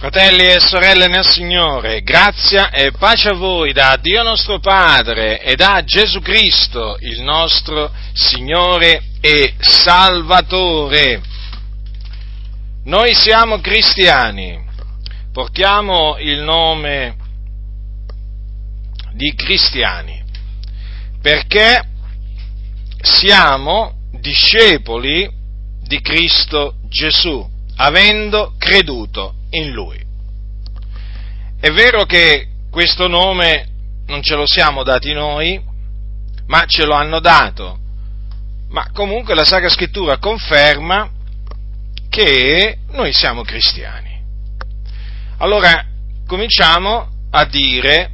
Fratelli e sorelle nel Signore, grazia e pace a voi da Dio nostro Padre e da Gesù Cristo, il nostro Signore e Salvatore. Noi siamo cristiani, portiamo il nome di cristiani perché siamo discepoli di Cristo Gesù, avendo creduto in lui. È vero che questo nome non ce lo siamo dati noi, ma ce lo hanno dato. Ma comunque la Sacra Scrittura conferma che noi siamo cristiani. Allora, cominciamo a dire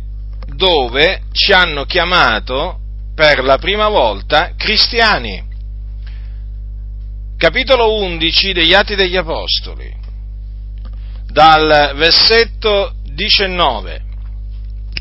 dove ci hanno chiamato per la prima volta cristiani. Capitolo 11 degli Atti degli Apostoli dal versetto 19.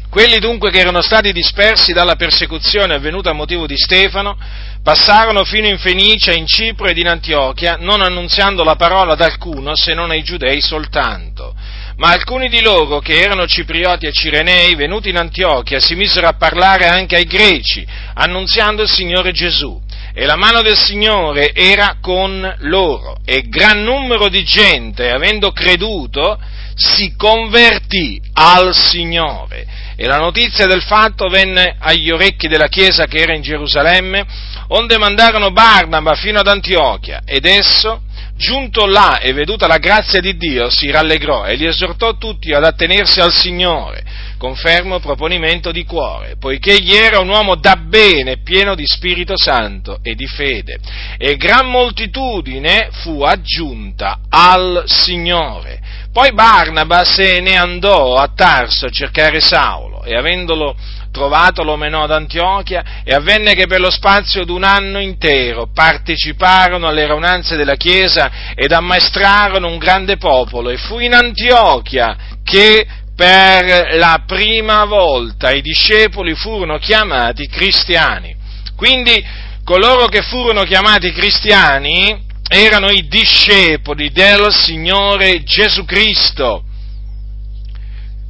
Quelli dunque che erano stati dispersi dalla persecuzione avvenuta a motivo di Stefano passarono fino in Fenicia, in Cipro ed in Antiochia, non annunziando la parola ad alcuno se non ai giudei soltanto. Ma alcuni di loro, che erano ciprioti e cirenei, venuti in Antiochia, si misero a parlare anche ai greci, annunziando il Signore Gesù e la mano del Signore era con loro e gran numero di gente, avendo creduto, si convertì al Signore. E la notizia del fatto venne agli orecchi della chiesa che era in Gerusalemme, onde mandarono Barnaba fino ad Antiochia, ed esso, giunto là e veduta la grazia di Dio, si rallegrò e li esortò tutti ad attenersi al Signore, con fermo proponimento di cuore, poiché egli era un uomo da bene, pieno di Spirito Santo e di fede, e gran moltitudine fu aggiunta al Signore. Poi Barnaba se ne andò a Tarso a cercare Saulo, e avendolo trovato lo menò ad Antiochia e avvenne che per lo spazio di un anno intero parteciparono alle raunanze della Chiesa ed ammaestrarono un grande popolo e fu in Antiochia che per la prima volta i discepoli furono chiamati cristiani. Quindi coloro che furono chiamati cristiani erano i discepoli del Signore Gesù Cristo.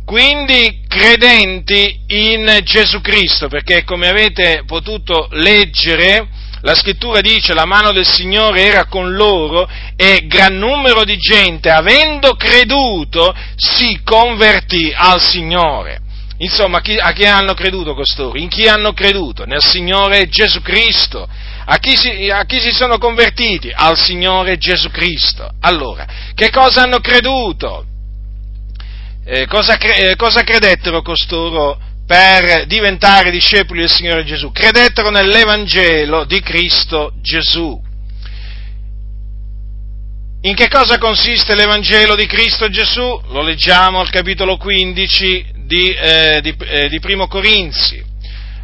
Quindi credenti in Gesù Cristo, perché come avete potuto leggere, la scrittura dice la mano del Signore era con loro e gran numero di gente, avendo creduto, si convertì al Signore. Insomma, a chi hanno creduto costoro? In chi hanno creduto? Nel Signore Gesù Cristo. A chi, si, a chi si sono convertiti? Al Signore Gesù Cristo. Allora, che cosa hanno creduto? Eh, cosa, eh, cosa credettero costoro per diventare discepoli del Signore Gesù, credettero nell'Evangelo di Cristo Gesù. In che cosa consiste l'Evangelo di Cristo Gesù? Lo leggiamo al capitolo 15 di, eh, di, eh, di Primo Corinzi.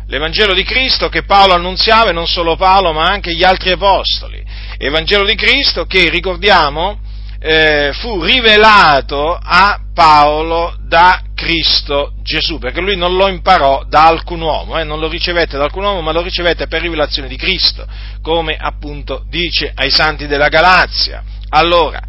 L'Evangelo di Cristo che Paolo annunziava, e non solo Paolo, ma anche gli altri apostoli. Evangelo di Cristo che, ricordiamo, eh, fu rivelato a Paolo da Cristo Gesù, perché lui non lo imparò da alcun uomo, eh, non lo ricevette da alcun uomo, ma lo ricevette per rivelazione di Cristo, come appunto dice ai santi della Galazia. Allora,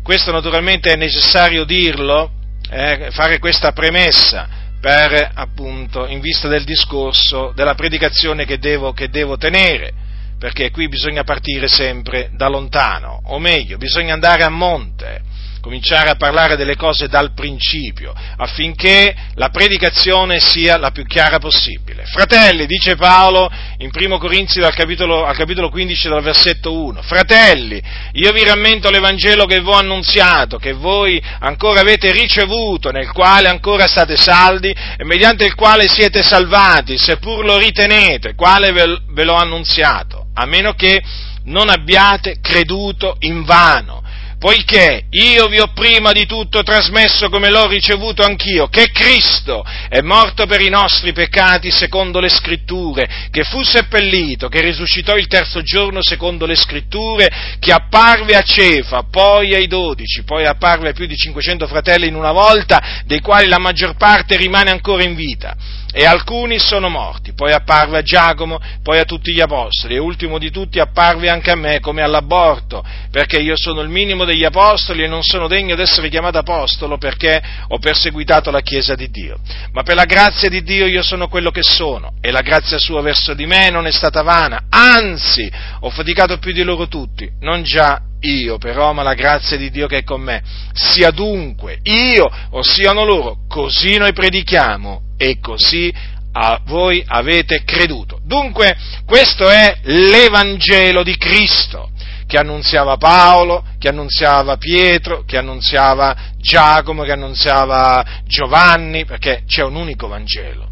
questo naturalmente è necessario dirlo, eh, fare questa premessa per appunto in vista del discorso, della predicazione che devo, che devo tenere perché qui bisogna partire sempre da lontano, o meglio, bisogna andare a monte, cominciare a parlare delle cose dal principio, affinché la predicazione sia la più chiara possibile. Fratelli, dice Paolo in 1 Corinzi al capitolo, al capitolo 15 dal versetto 1, fratelli, io vi rammento l'Evangelo che vi ho annunziato, che voi ancora avete ricevuto, nel quale ancora state saldi e mediante il quale siete salvati, seppur lo ritenete, quale ve l'ho annunziato a meno che non abbiate creduto in vano, poiché io vi ho prima di tutto trasmesso come l'ho ricevuto anch'io, che Cristo è morto per i nostri peccati secondo le scritture, che fu seppellito, che risuscitò il terzo giorno secondo le scritture, che apparve a Cefa, poi ai dodici, poi apparve a più di 500 fratelli in una volta, dei quali la maggior parte rimane ancora in vita e alcuni sono morti. Poi apparve a Giacomo, poi a tutti gli apostoli. E ultimo di tutti apparve anche a me come all'aborto, perché io sono il minimo degli apostoli e non sono degno di essere chiamato apostolo perché ho perseguitato la Chiesa di Dio. Ma per la grazia di Dio io sono quello che sono. E la grazia sua verso di me non è stata vana, anzi ho faticato più di loro tutti, non già io però, ma la grazia di Dio che è con me. Sia dunque io o siano loro, così noi predichiamo e così a voi avete creduto. Dunque, questo è l'Evangelo di Cristo che annunziava Paolo, che annunziava Pietro, che annunziava Giacomo, che annunziava Giovanni, perché c'è un unico Vangelo,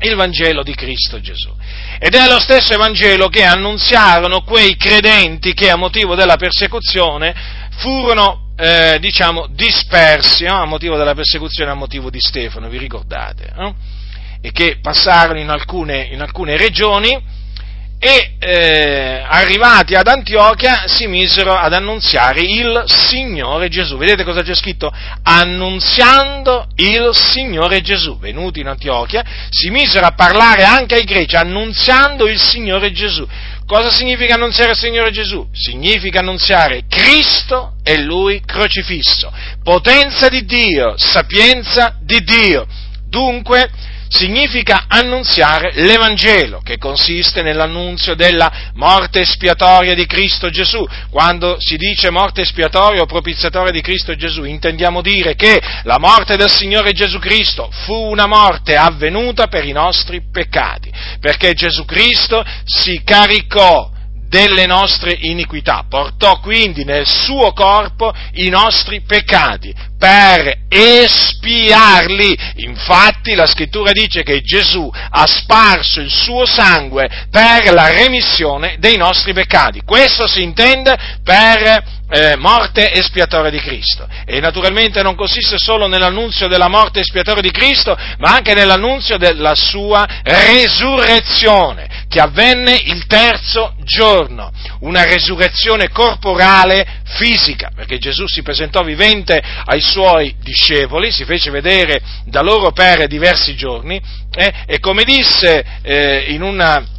il Vangelo di Cristo Gesù. Ed è lo stesso Evangelo che annunziarono quei credenti che a motivo della persecuzione furono, eh, diciamo, dispersi no? a motivo della persecuzione, a motivo di Stefano, vi ricordate? No? E che passarono in alcune, in alcune regioni e eh, arrivati ad Antiochia si misero ad annunziare il Signore Gesù. Vedete cosa c'è scritto? Annunziando il Signore Gesù. Venuti in Antiochia si misero a parlare anche ai greci, annunziando il Signore Gesù. Cosa significa annunziare il Signore Gesù? Significa annunziare Cristo e Lui crocifisso, potenza di Dio, sapienza di Dio. Dunque, significa annunziare l'Evangelo, che consiste nell'annunzio della morte espiatoria di Cristo Gesù. Quando si dice morte espiatoria o propiziatoria di Cristo Gesù, intendiamo dire che la morte del Signore Gesù Cristo fu una morte avvenuta per i nostri peccati, perché Gesù Cristo si caricò delle nostre iniquità, portò quindi nel suo corpo i nostri peccati per espiarli. Infatti la scrittura dice che Gesù ha sparso il suo sangue per la remissione dei nostri peccati. Questo si intende per eh, morte espiatoria di Cristo. E naturalmente non consiste solo nell'annunzio della morte espiatoria di Cristo, ma anche nell'annunzio della sua resurrezione, che avvenne il terzo giorno, una resurrezione corporale fisica, perché Gesù si presentò vivente ai suoi discepoli, si fece vedere da loro per diversi giorni, eh, e come disse eh, in una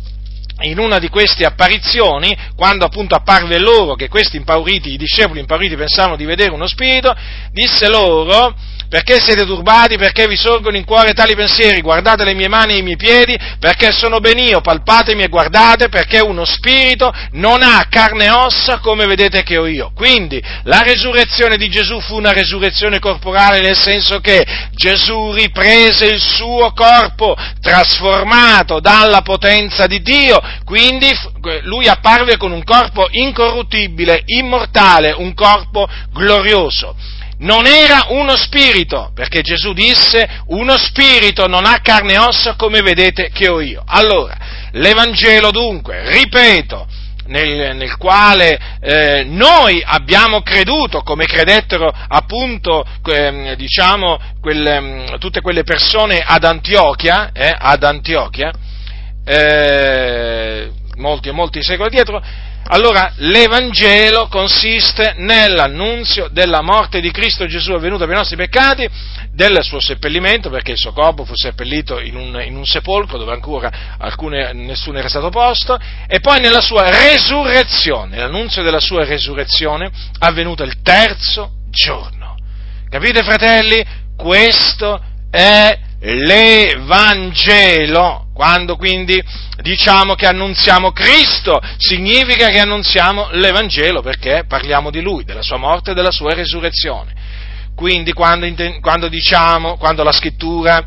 in una di queste apparizioni, quando appunto apparve loro che questi impauriti, i discepoli impauriti pensavano di vedere uno spirito, disse loro, perché siete turbati? Perché vi sorgono in cuore tali pensieri? Guardate le mie mani e i miei piedi, perché sono ben io, palpatemi e guardate, perché uno spirito non ha carne e ossa come vedete che ho io. Quindi la resurrezione di Gesù fu una resurrezione corporale nel senso che Gesù riprese il suo corpo trasformato dalla potenza di Dio, quindi lui apparve con un corpo incorruttibile, immortale, un corpo glorioso non era uno spirito, perché Gesù disse uno spirito non ha carne e ossa come vedete che ho io. Allora, l'Evangelo dunque, ripeto, nel, nel quale eh, noi abbiamo creduto, come credettero appunto eh, diciamo, quelle, tutte quelle persone ad Antiochia, eh, ad Antiochia eh, molti e molti secoli dietro, allora, l'Evangelo consiste nell'annunzio della morte di Cristo Gesù avvenuta per i nostri peccati, del suo seppellimento, perché il suo corpo fu seppellito in un, in un sepolcro dove ancora alcune, nessuno era stato posto, e poi nella sua resurrezione, l'annunzio della sua resurrezione avvenuta il terzo giorno. Capite, fratelli? Questo è l'Evangelo. Quando quindi diciamo che annunziamo Cristo, significa che annunziamo l'Evangelo perché parliamo di Lui, della sua morte e della sua resurrezione. Quindi quando, quando diciamo, quando la scrittura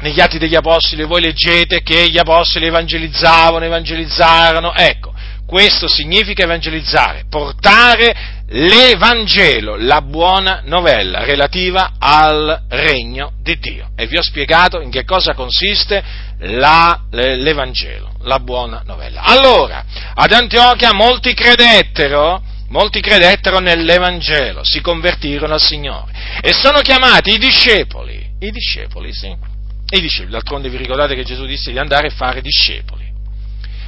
negli atti degli apostoli voi leggete che gli apostoli evangelizzavano, evangelizzarono, ecco, questo significa evangelizzare, portare l'Evangelo, la buona novella relativa al regno di Dio. E vi ho spiegato in che cosa consiste la, l'Evangelo, la buona novella. Allora, ad Antiochia molti credettero, molti credettero nell'Evangelo, si convertirono al Signore e sono chiamati i discepoli, i discepoli, sì, i discepoli, d'altronde vi ricordate che Gesù disse di andare a fare discepoli.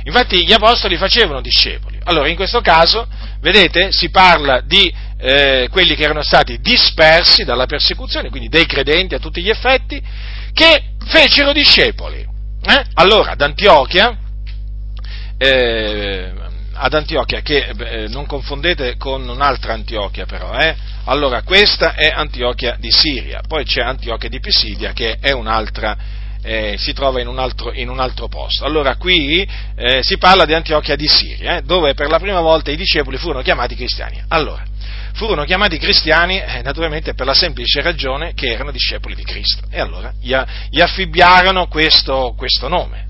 Infatti gli apostoli facevano discepoli. Allora, in questo caso, vedete, si parla di eh, quelli che erano stati dispersi dalla persecuzione, quindi dei credenti a tutti gli effetti, che fecero discepoli. Eh? Allora, ad Antiochia, eh, ad Antiochia, che eh, non confondete con un'altra Antiochia però, eh? allora questa è Antiochia di Siria, poi c'è Antiochia di Pisidia che è un'altra eh, si trova in un, altro, in un, altro, posto. Allora qui eh, si parla di Antiochia di Siria, eh, dove per la prima volta i discepoli furono chiamati cristiani. Allora, furono chiamati cristiani eh, naturalmente per la semplice ragione che erano discepoli di Cristo. E allora gli, gli affibbiarono questo, questo nome.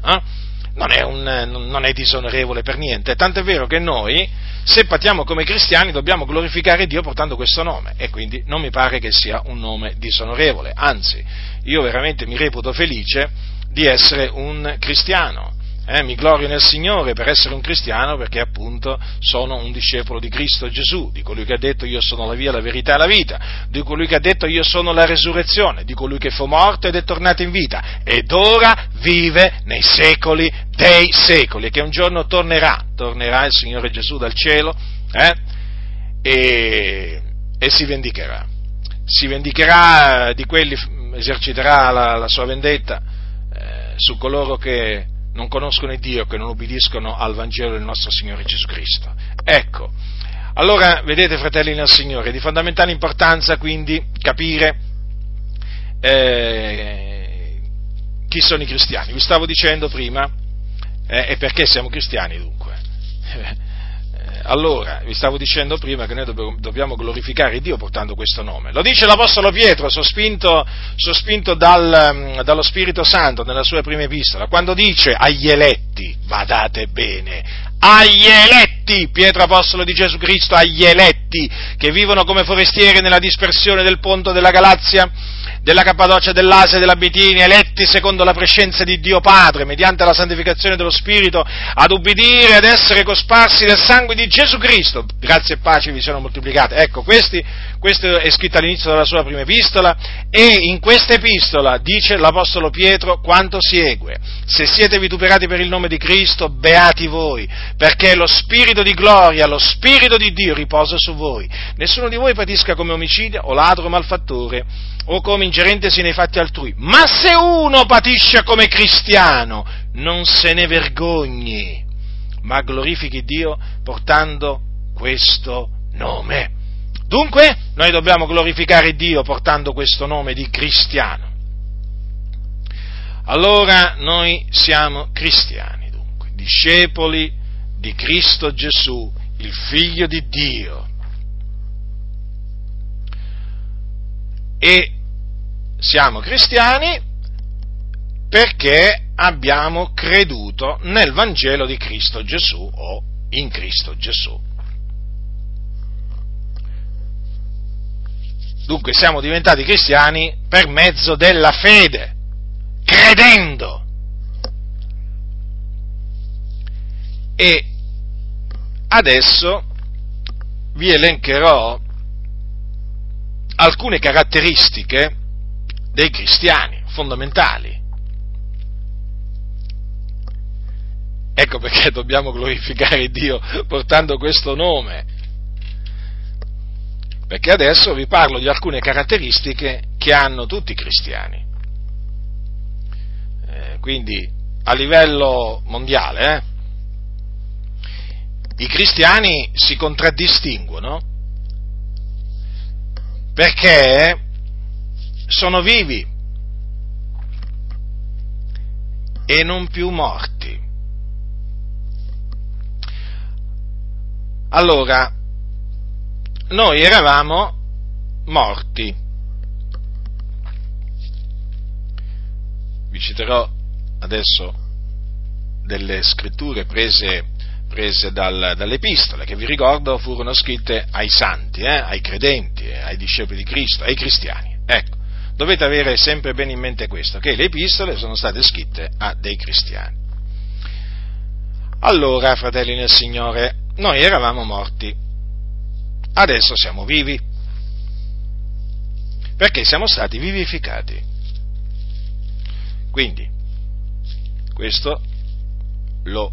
Eh. Non è, un, non è disonorevole per niente, tant'è vero che noi, se partiamo come cristiani, dobbiamo glorificare Dio portando questo nome e quindi non mi pare che sia un nome disonorevole, anzi, io veramente mi reputo felice di essere un cristiano. Eh, mi glorio nel Signore per essere un cristiano perché appunto sono un discepolo di Cristo Gesù, di colui che ha detto io sono la via, la verità e la vita, di colui che ha detto io sono la resurrezione, di colui che fu morto ed è tornato in vita ed ora vive nei secoli dei secoli e che un giorno tornerà, tornerà il Signore Gesù dal cielo eh, e, e si vendicherà. Si vendicherà di quelli eserciterà la, la sua vendetta eh, su coloro che non conoscono il Dio, che non ubbidiscono al Vangelo del nostro Signore Gesù Cristo. Ecco, allora vedete fratelli nel Signore, è di fondamentale importanza quindi capire eh, chi sono i cristiani. Vi stavo dicendo prima, eh, e perché siamo cristiani dunque? Allora, vi stavo dicendo prima che noi dobbiamo glorificare Dio portando questo nome. Lo dice l'Apostolo Pietro, sospinto, sospinto dal, mm, dallo Spirito Santo nella sua prima epistola, quando dice agli eletti, badate bene, agli eletti, Pietro Apostolo di Gesù Cristo, agli eletti che vivono come forestieri nella dispersione del ponto della Galazia, della Cappadocia, dell'Asia e della Bitinia, eletti secondo la prescenza di Dio Padre, mediante la santificazione dello Spirito, ad ubbidire, ad essere cosparsi del sangue di Gesù Cristo. Grazie e pace vi sono moltiplicate. Ecco, questi, questo è scritto all'inizio della sua prima epistola e in questa epistola dice l'Apostolo Pietro quanto segue. Se siete vituperati per il nome di Cristo, beati voi, perché lo Spirito di gloria, lo Spirito di Dio riposa su voi. Nessuno di voi patisca come omicidio o ladro o malfattore o come ingerentesi nei fatti altrui, ma se uno patisce come cristiano, non se ne vergogni, ma glorifichi Dio portando questo nome. Dunque, noi dobbiamo glorificare Dio portando questo nome di cristiano. Allora noi siamo cristiani, dunque, discepoli di Cristo Gesù, il Figlio di Dio. E siamo cristiani perché abbiamo creduto nel Vangelo di Cristo Gesù o in Cristo Gesù. Dunque siamo diventati cristiani per mezzo della fede, credendo. E adesso vi elencherò alcune caratteristiche dei cristiani fondamentali. Ecco perché dobbiamo glorificare Dio portando questo nome. Perché adesso vi parlo di alcune caratteristiche che hanno tutti i cristiani. Eh, quindi a livello mondiale, eh, i cristiani si contraddistinguono perché sono vivi e non più morti. Allora, noi eravamo morti. Vi citerò adesso delle scritture prese, prese dal, dalle epistole, che vi ricordo furono scritte ai santi, eh, ai credenti, ai discepoli di Cristo, ai cristiani. Ecco dovete avere sempre bene in mente questo, che le epistole sono state scritte a dei cristiani. Allora, fratelli nel Signore, noi eravamo morti, adesso siamo vivi, perché siamo stati vivificati. Quindi, questo lo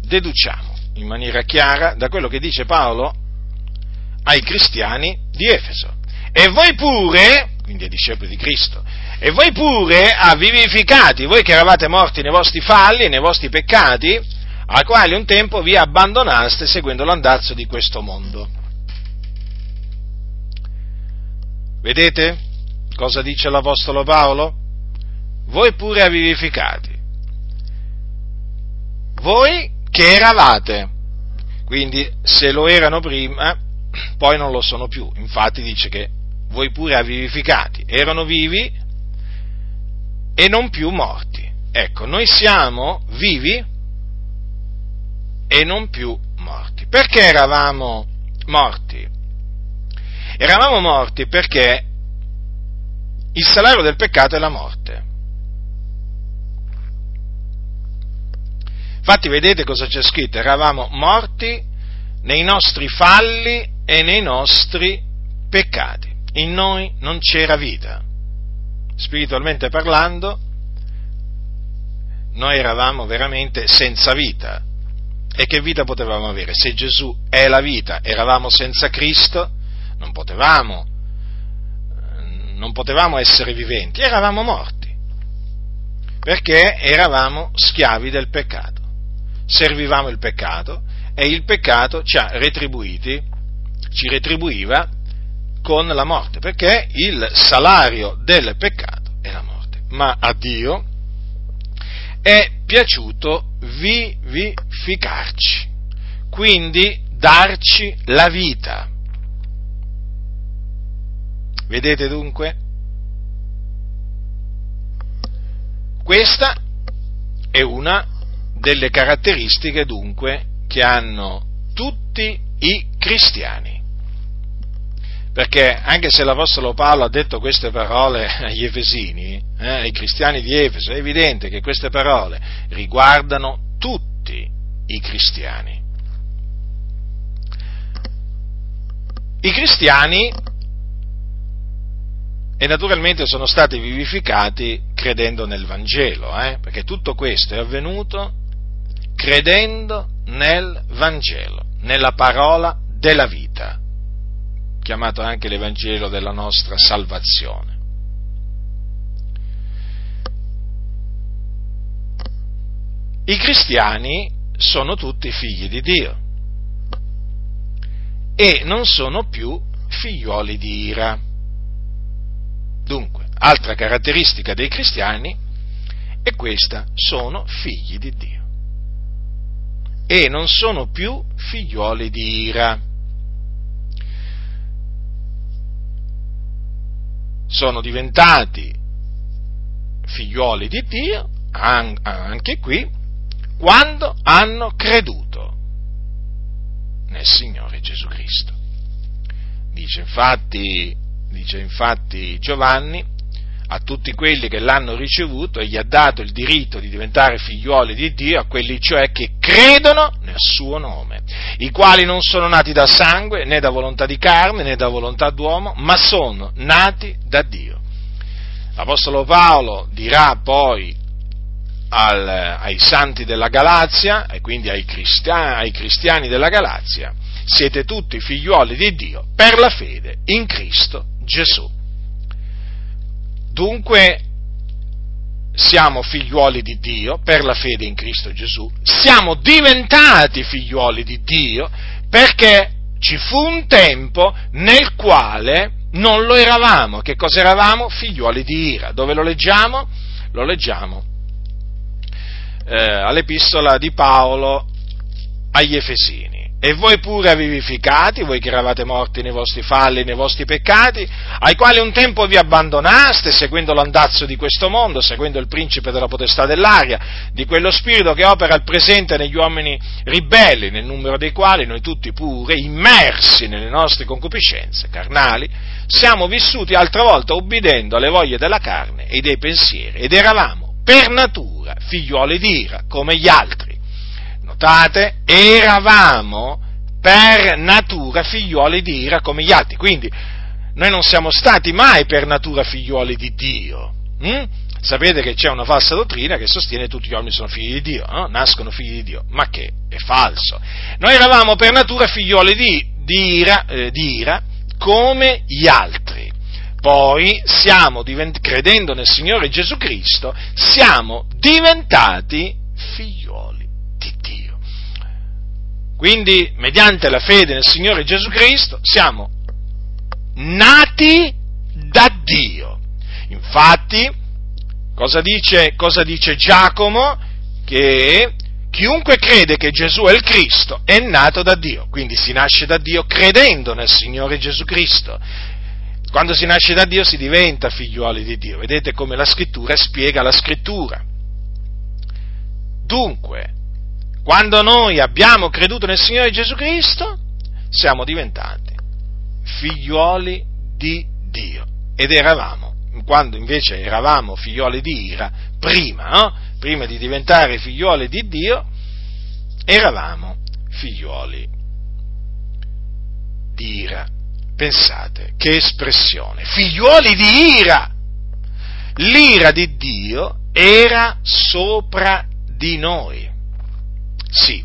deduciamo in maniera chiara da quello che dice Paolo ai cristiani di Efeso. E voi pure, quindi ai discepoli di Cristo, e voi pure ha vivificati, voi che eravate morti nei vostri falli nei vostri peccati, a quali un tempo vi abbandonaste seguendo l'andazzo di questo mondo. Vedete cosa dice l'Apostolo Paolo? Voi pure ha vivificati. Voi che eravate, quindi se lo erano prima, poi non lo sono più. Infatti dice che voi pure ha vivificati, erano vivi e non più morti. Ecco, noi siamo vivi e non più morti. Perché eravamo morti? Eravamo morti perché il salario del peccato è la morte. Infatti vedete cosa c'è scritto? Eravamo morti nei nostri falli e nei nostri peccati. In noi non c'era vita spiritualmente parlando, noi eravamo veramente senza vita. E che vita potevamo avere? Se Gesù è la vita, eravamo senza Cristo, non potevamo, non potevamo essere viventi, eravamo morti, perché eravamo schiavi del peccato. Servivamo il peccato e il peccato ci ha retribuiti, ci retribuiva con la morte, perché il salario del peccato è la morte. Ma a Dio è piaciuto vivificarci, quindi darci la vita. Vedete dunque? Questa è una delle caratteristiche dunque che hanno tutti i cristiani perché anche se l'Apostolo Paolo ha detto queste parole agli Efesini, eh, ai cristiani di Efeso, è evidente che queste parole riguardano tutti i cristiani. I cristiani e naturalmente sono stati vivificati credendo nel Vangelo, eh, perché tutto questo è avvenuto credendo nel Vangelo, nella parola della vita chiamato anche l'Evangelo della nostra salvazione. I cristiani sono tutti figli di Dio e non sono più figlioli di ira. Dunque, altra caratteristica dei cristiani è questa, sono figli di Dio e non sono più figlioli di ira. sono diventati figlioli di Dio, anche qui, quando hanno creduto nel Signore Gesù Cristo. Dice infatti, dice infatti Giovanni, a tutti quelli che l'hanno ricevuto e gli ha dato il diritto di diventare figlioli di Dio, a quelli cioè che credono nel suo nome, i quali non sono nati da sangue, né da volontà di carne, né da volontà d'uomo, ma sono nati da Dio. L'Apostolo Paolo dirà poi al, ai santi della Galazia, e quindi ai cristiani, ai cristiani della Galazia, siete tutti figlioli di Dio per la fede in Cristo Gesù. Dunque siamo figliuoli di Dio per la fede in Cristo Gesù, siamo diventati figliuoli di Dio perché ci fu un tempo nel quale non lo eravamo. Che cosa eravamo? Figliuoli di ira. Dove lo leggiamo? Lo leggiamo eh, all'epistola di Paolo agli Efesini e voi pure vivificati, voi che eravate morti nei vostri falli, nei vostri peccati, ai quali un tempo vi abbandonaste, seguendo l'andazzo di questo mondo, seguendo il principe della potestà dell'aria, di quello spirito che opera al presente negli uomini ribelli, nel numero dei quali noi tutti pure, immersi nelle nostre concupiscenze carnali, siamo vissuti altra volta obbedendo alle voglie della carne e dei pensieri, ed eravamo per natura figliuoli di ira, come gli altri notate, eravamo per natura figliuoli di ira come gli altri. Quindi noi non siamo stati mai per natura figliuoli di Dio. Hm? Sapete che c'è una falsa dottrina che sostiene che tutti gli uomini sono figli di Dio, no? nascono figli di Dio, ma che è falso. Noi eravamo per natura figlioli di, di ira, eh, di ira come gli altri. Poi siamo credendo nel Signore Gesù Cristo, siamo diventati figlioli. Quindi, mediante la fede nel Signore Gesù Cristo, siamo nati da Dio. Infatti, cosa dice, cosa dice Giacomo? Che chiunque crede che Gesù è il Cristo è nato da Dio, quindi si nasce da Dio credendo nel Signore Gesù Cristo. Quando si nasce da Dio si diventa figliuoli di Dio. Vedete come la scrittura spiega la scrittura. Dunque, quando noi abbiamo creduto nel Signore Gesù Cristo, siamo diventati figliuoli di Dio. Ed eravamo, quando invece eravamo figliuoli di ira, prima, no? prima di diventare figliuoli di Dio, eravamo figliuoli di ira. Pensate, che espressione, figliuoli di ira! L'ira di Dio era sopra di noi. Sì,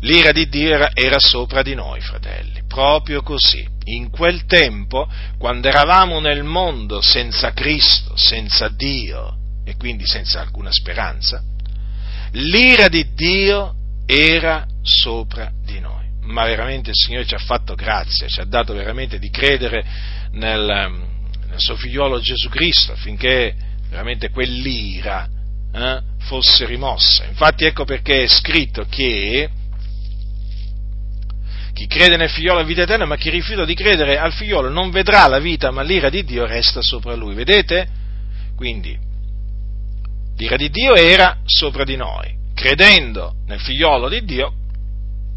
l'ira di Dio era, era sopra di noi, fratelli, proprio così. In quel tempo, quando eravamo nel mondo senza Cristo, senza Dio e quindi senza alcuna speranza, l'ira di Dio era sopra di noi. Ma veramente il Signore ci ha fatto grazia, ci ha dato veramente di credere nel, nel suo figliolo Gesù Cristo affinché veramente quell'ira eh, fosse rimossa. Infatti ecco perché è scritto che chi crede nel figliolo ha vita eterna, ma chi rifiuta di credere al figliolo non vedrà la vita, ma l'ira di Dio resta sopra lui. Vedete? Quindi, l'ira di Dio era sopra di noi. Credendo nel figliolo di Dio,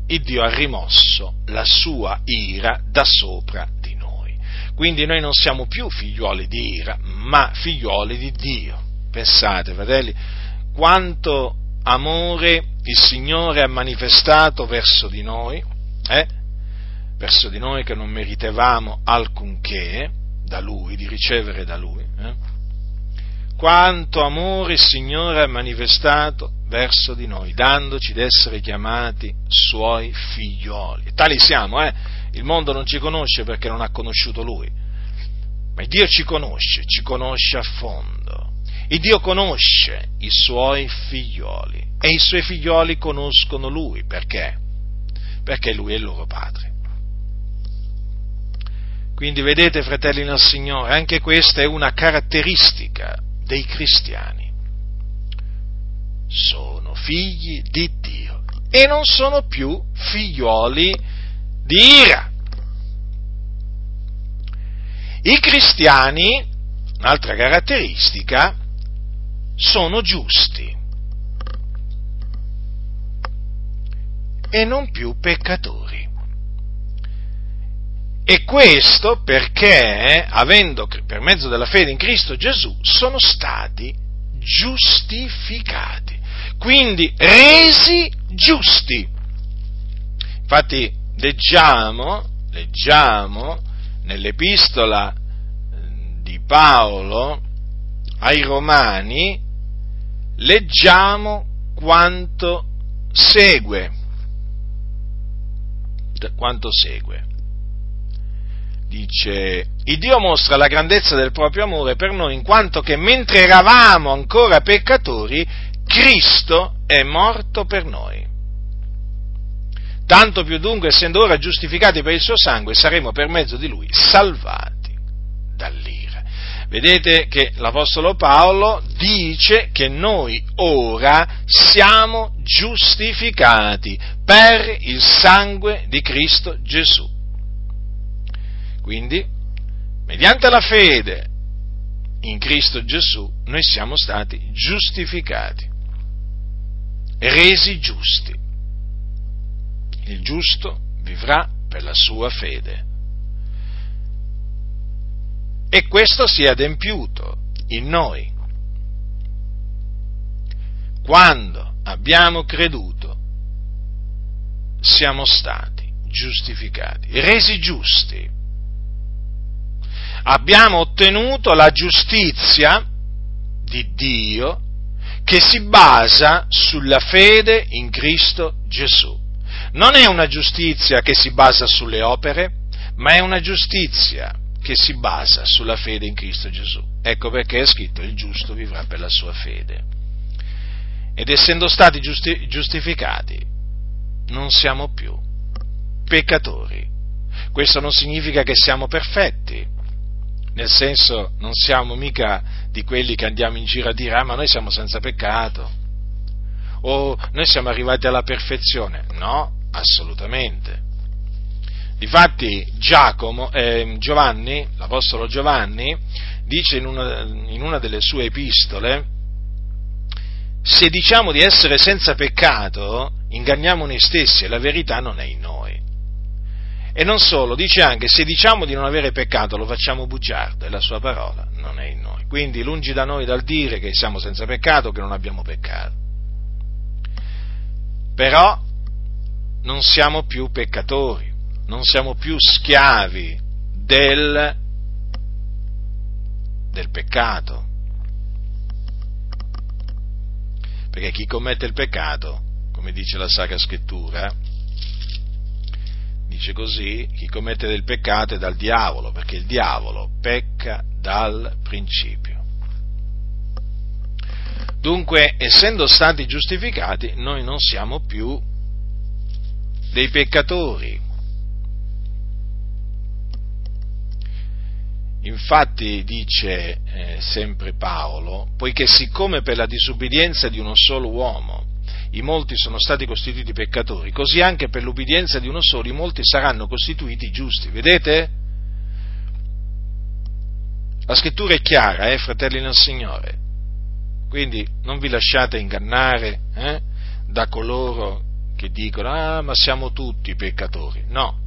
il Dio ha rimosso la sua ira da sopra di noi. Quindi noi non siamo più figlioli di ira, ma figlioli di Dio. Pensate, fratelli, quanto amore il Signore ha manifestato verso di noi, eh? verso di noi che non meritevamo alcunché da Lui, di ricevere da Lui. Eh? Quanto amore il Signore ha manifestato verso di noi, dandoci d'essere chiamati Suoi figlioli. Tali siamo, eh? Il mondo non ci conosce perché non ha conosciuto Lui, ma Dio ci conosce, ci conosce a fondo. Il Dio conosce i suoi figlioli e i suoi figlioli conoscono Lui. Perché? Perché Lui è il loro Padre. Quindi vedete, fratelli nel Signore, anche questa è una caratteristica dei cristiani. Sono figli di Dio e non sono più figlioli di ira. I cristiani, un'altra caratteristica, sono giusti e non più peccatori. E questo perché, avendo per mezzo della fede in Cristo Gesù, sono stati giustificati, quindi resi giusti. Infatti leggiamo, leggiamo nell'epistola di Paolo ai Romani leggiamo quanto segue. Quanto segue. Dice, il Dio mostra la grandezza del proprio amore per noi in quanto che mentre eravamo ancora peccatori, Cristo è morto per noi. Tanto più dunque, essendo ora giustificati per il suo sangue, saremo per mezzo di lui salvati dall'ira. Vedete che l'Apostolo Paolo dice che noi ora siamo giustificati per il sangue di Cristo Gesù. Quindi, mediante la fede in Cristo Gesù, noi siamo stati giustificati, resi giusti. Il giusto vivrà per la sua fede e questo si è adempiuto in noi. Quando abbiamo creduto, siamo stati giustificati, resi giusti. Abbiamo ottenuto la giustizia di Dio che si basa sulla fede in Cristo Gesù. non è una giustizia che si basa sulle opere, ma è una giustizia che si basa sulla fede in Cristo Gesù. Ecco perché è scritto il giusto vivrà per la sua fede. Ed essendo stati giusti- giustificati, non siamo più peccatori. Questo non significa che siamo perfetti, nel senso non siamo mica di quelli che andiamo in giro a dire ah ma noi siamo senza peccato, o noi siamo arrivati alla perfezione. No, assolutamente. Difatti Giacomo, eh, Giovanni, l'Apostolo Giovanni, dice in una, in una delle sue epistole, se diciamo di essere senza peccato, inganniamo noi stessi e la verità non è in noi. E non solo, dice anche, se diciamo di non avere peccato lo facciamo bugiardo e la sua parola non è in noi. Quindi lungi da noi dal dire che siamo senza peccato, che non abbiamo peccato. Però non siamo più peccatori, non siamo più schiavi del, del peccato. Perché chi commette il peccato, come dice la Sacra Scrittura, dice così, chi commette del peccato è dal diavolo, perché il diavolo pecca dal principio. Dunque, essendo stati giustificati, noi non siamo più dei peccatori. Infatti dice eh, sempre Paolo, poiché siccome per la disubbidienza di uno solo uomo i molti sono stati costituiti peccatori, così anche per l'ubbidienza di uno solo i molti saranno costituiti giusti. Vedete? La scrittura è chiara, eh, fratelli nel Signore. Quindi non vi lasciate ingannare eh, da coloro che dicono, ah, ma siamo tutti peccatori. No,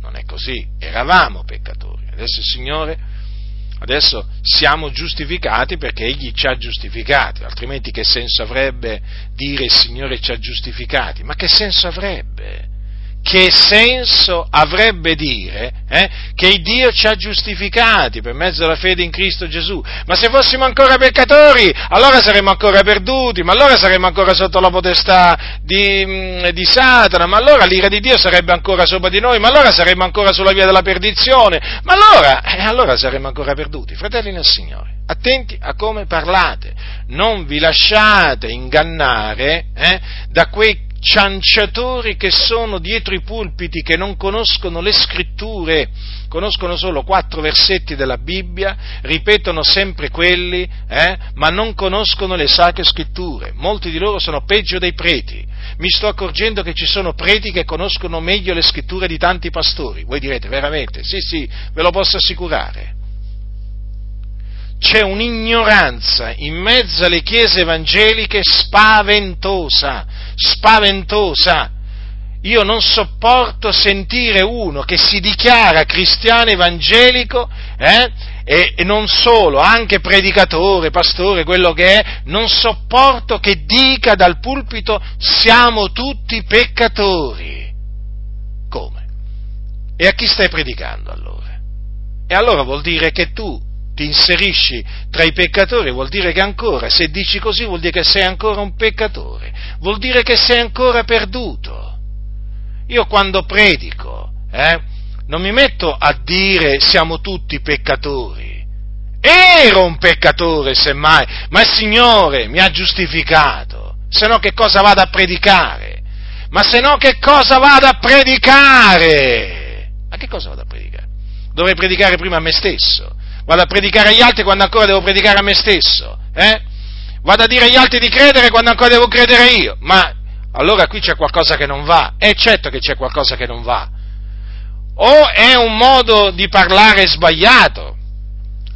non è così. Eravamo peccatori. Adesso il Signore Adesso siamo giustificati perché Egli ci ha giustificati, altrimenti che senso avrebbe dire il Signore ci ha giustificati? Ma che senso avrebbe? Che senso avrebbe dire eh, che Dio ci ha giustificati per mezzo della fede in Cristo Gesù? Ma se fossimo ancora peccatori, allora saremmo ancora perduti, ma allora saremmo ancora sotto la potestà di, mm, di Satana, ma allora l'ira di Dio sarebbe ancora sopra di noi, ma allora saremmo ancora sulla via della perdizione, ma allora, eh, allora saremmo ancora perduti. Fratelli nel Signore, attenti a come parlate, non vi lasciate ingannare eh, da quei cianciatori che sono dietro i pulpiti, che non conoscono le scritture, conoscono solo quattro versetti della Bibbia, ripetono sempre quelli, eh, ma non conoscono le sacre scritture. Molti di loro sono peggio dei preti. Mi sto accorgendo che ci sono preti che conoscono meglio le scritture di tanti pastori. Voi direte veramente? Sì, sì, ve lo posso assicurare c'è un'ignoranza in mezzo alle chiese evangeliche spaventosa, spaventosa. Io non sopporto sentire uno che si dichiara cristiano evangelico eh, e, e, non solo, anche predicatore, pastore, quello che è, non sopporto che dica dal pulpito siamo tutti peccatori. Come? E a chi stai predicando allora? E allora vuol dire che tu ti inserisci tra i peccatori, vuol dire che ancora, se dici così, vuol dire che sei ancora un peccatore, vuol dire che sei ancora perduto. Io quando predico, eh, non mi metto a dire siamo tutti peccatori. Ero un peccatore, semmai, ma il Signore mi ha giustificato. Se no che cosa vado a predicare? Ma se no che cosa vado a predicare? Ma che cosa vado a predicare? Dovrei predicare prima a me stesso vado a predicare agli altri quando ancora devo predicare a me stesso, eh? vado a dire agli altri di credere quando ancora devo credere io, ma allora qui c'è qualcosa che non va, è certo che c'è qualcosa che non va, o è un modo di parlare sbagliato,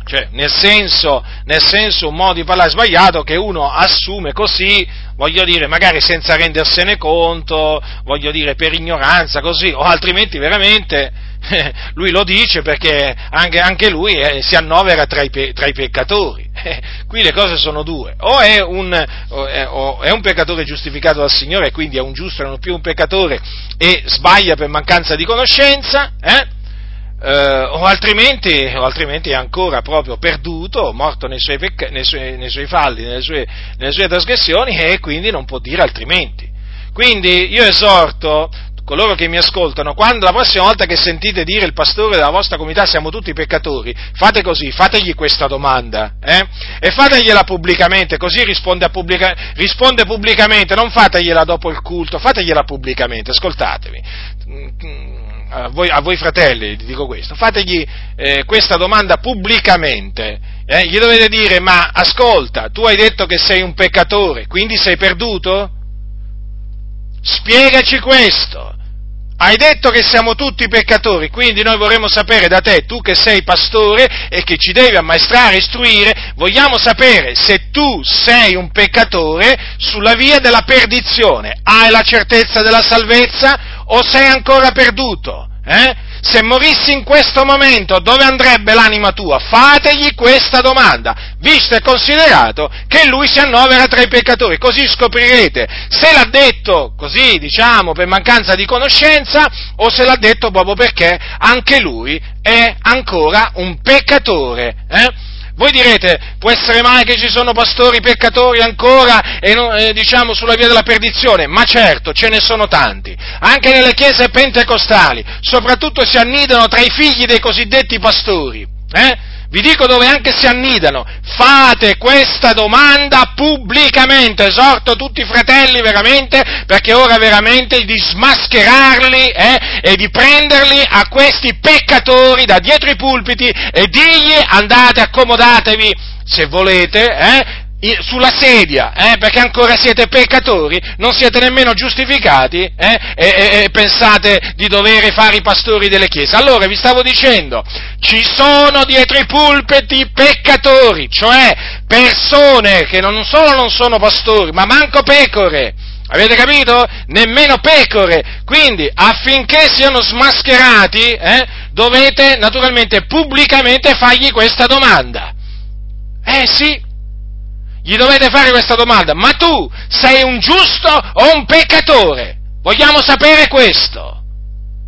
cioè nel senso, nel senso un modo di parlare sbagliato che uno assume così, voglio dire, magari senza rendersene conto, voglio dire per ignoranza così, o altrimenti veramente lui lo dice perché anche, anche lui eh, si annovera tra i, tra i peccatori. qui le cose sono due, o è, un, o, è, o è, un, peccatore giustificato dal Signore quindi è un giusto e non più un peccatore e sbaglia per mancanza di conoscenza, eh? O, altrimenti, o, altrimenti, è ancora proprio perduto, morto nei suoi, pecca- nei suoi, nei suoi falli, nelle sue, nelle sue, trasgressioni e quindi non può dire altrimenti. Quindi io esorto coloro che mi ascoltano, quando la prossima volta che sentite dire il pastore della vostra comunità siamo tutti peccatori, fate così, fategli questa domanda, eh? E fategliela pubblicamente, così risponde, pubblica, risponde pubblicamente, non fategliela dopo il culto, fategliela pubblicamente, ascoltatevi a voi, a voi, fratelli dico questo, fategli eh, questa domanda pubblicamente, eh, gli dovete dire, ma ascolta, tu hai detto che sei un peccatore, quindi sei perduto? Spiegaci questo. Hai detto che siamo tutti peccatori, quindi noi vorremmo sapere da te, tu che sei pastore e che ci devi ammaestrare, istruire, vogliamo sapere se tu sei un peccatore sulla via della perdizione. Hai la certezza della salvezza o sei ancora perduto? Eh? Se morissi in questo momento, dove andrebbe l'anima tua? Fategli questa domanda, visto e considerato che lui si annovera tra i peccatori, così scoprirete se l'ha detto così, diciamo, per mancanza di conoscenza o se l'ha detto proprio perché anche lui è ancora un peccatore. Eh? Voi direte, può essere mai che ci sono pastori peccatori ancora e non, eh, diciamo sulla via della perdizione? Ma certo, ce ne sono tanti. Anche nelle chiese pentecostali, soprattutto si annidano tra i figli dei cosiddetti pastori. Eh? Vi dico dove anche si annidano, fate questa domanda pubblicamente, esorto tutti i fratelli veramente, perché ora veramente di smascherarli eh, e di prenderli a questi peccatori da dietro i pulpiti e digli andate, accomodatevi, se volete, eh, sulla sedia, eh, perché ancora siete peccatori, non siete nemmeno giustificati eh, e, e, e, pensate di dover fare i pastori delle chiese. Allora vi stavo dicendo, ci sono dietro i pulpiti peccatori, cioè persone che non solo non sono pastori, ma manco pecore. Avete capito? Nemmeno pecore. Quindi affinché siano smascherati, eh, dovete naturalmente pubblicamente fargli questa domanda. Eh sì, gli dovete fare questa domanda, ma tu sei un giusto o un peccatore? Vogliamo sapere questo.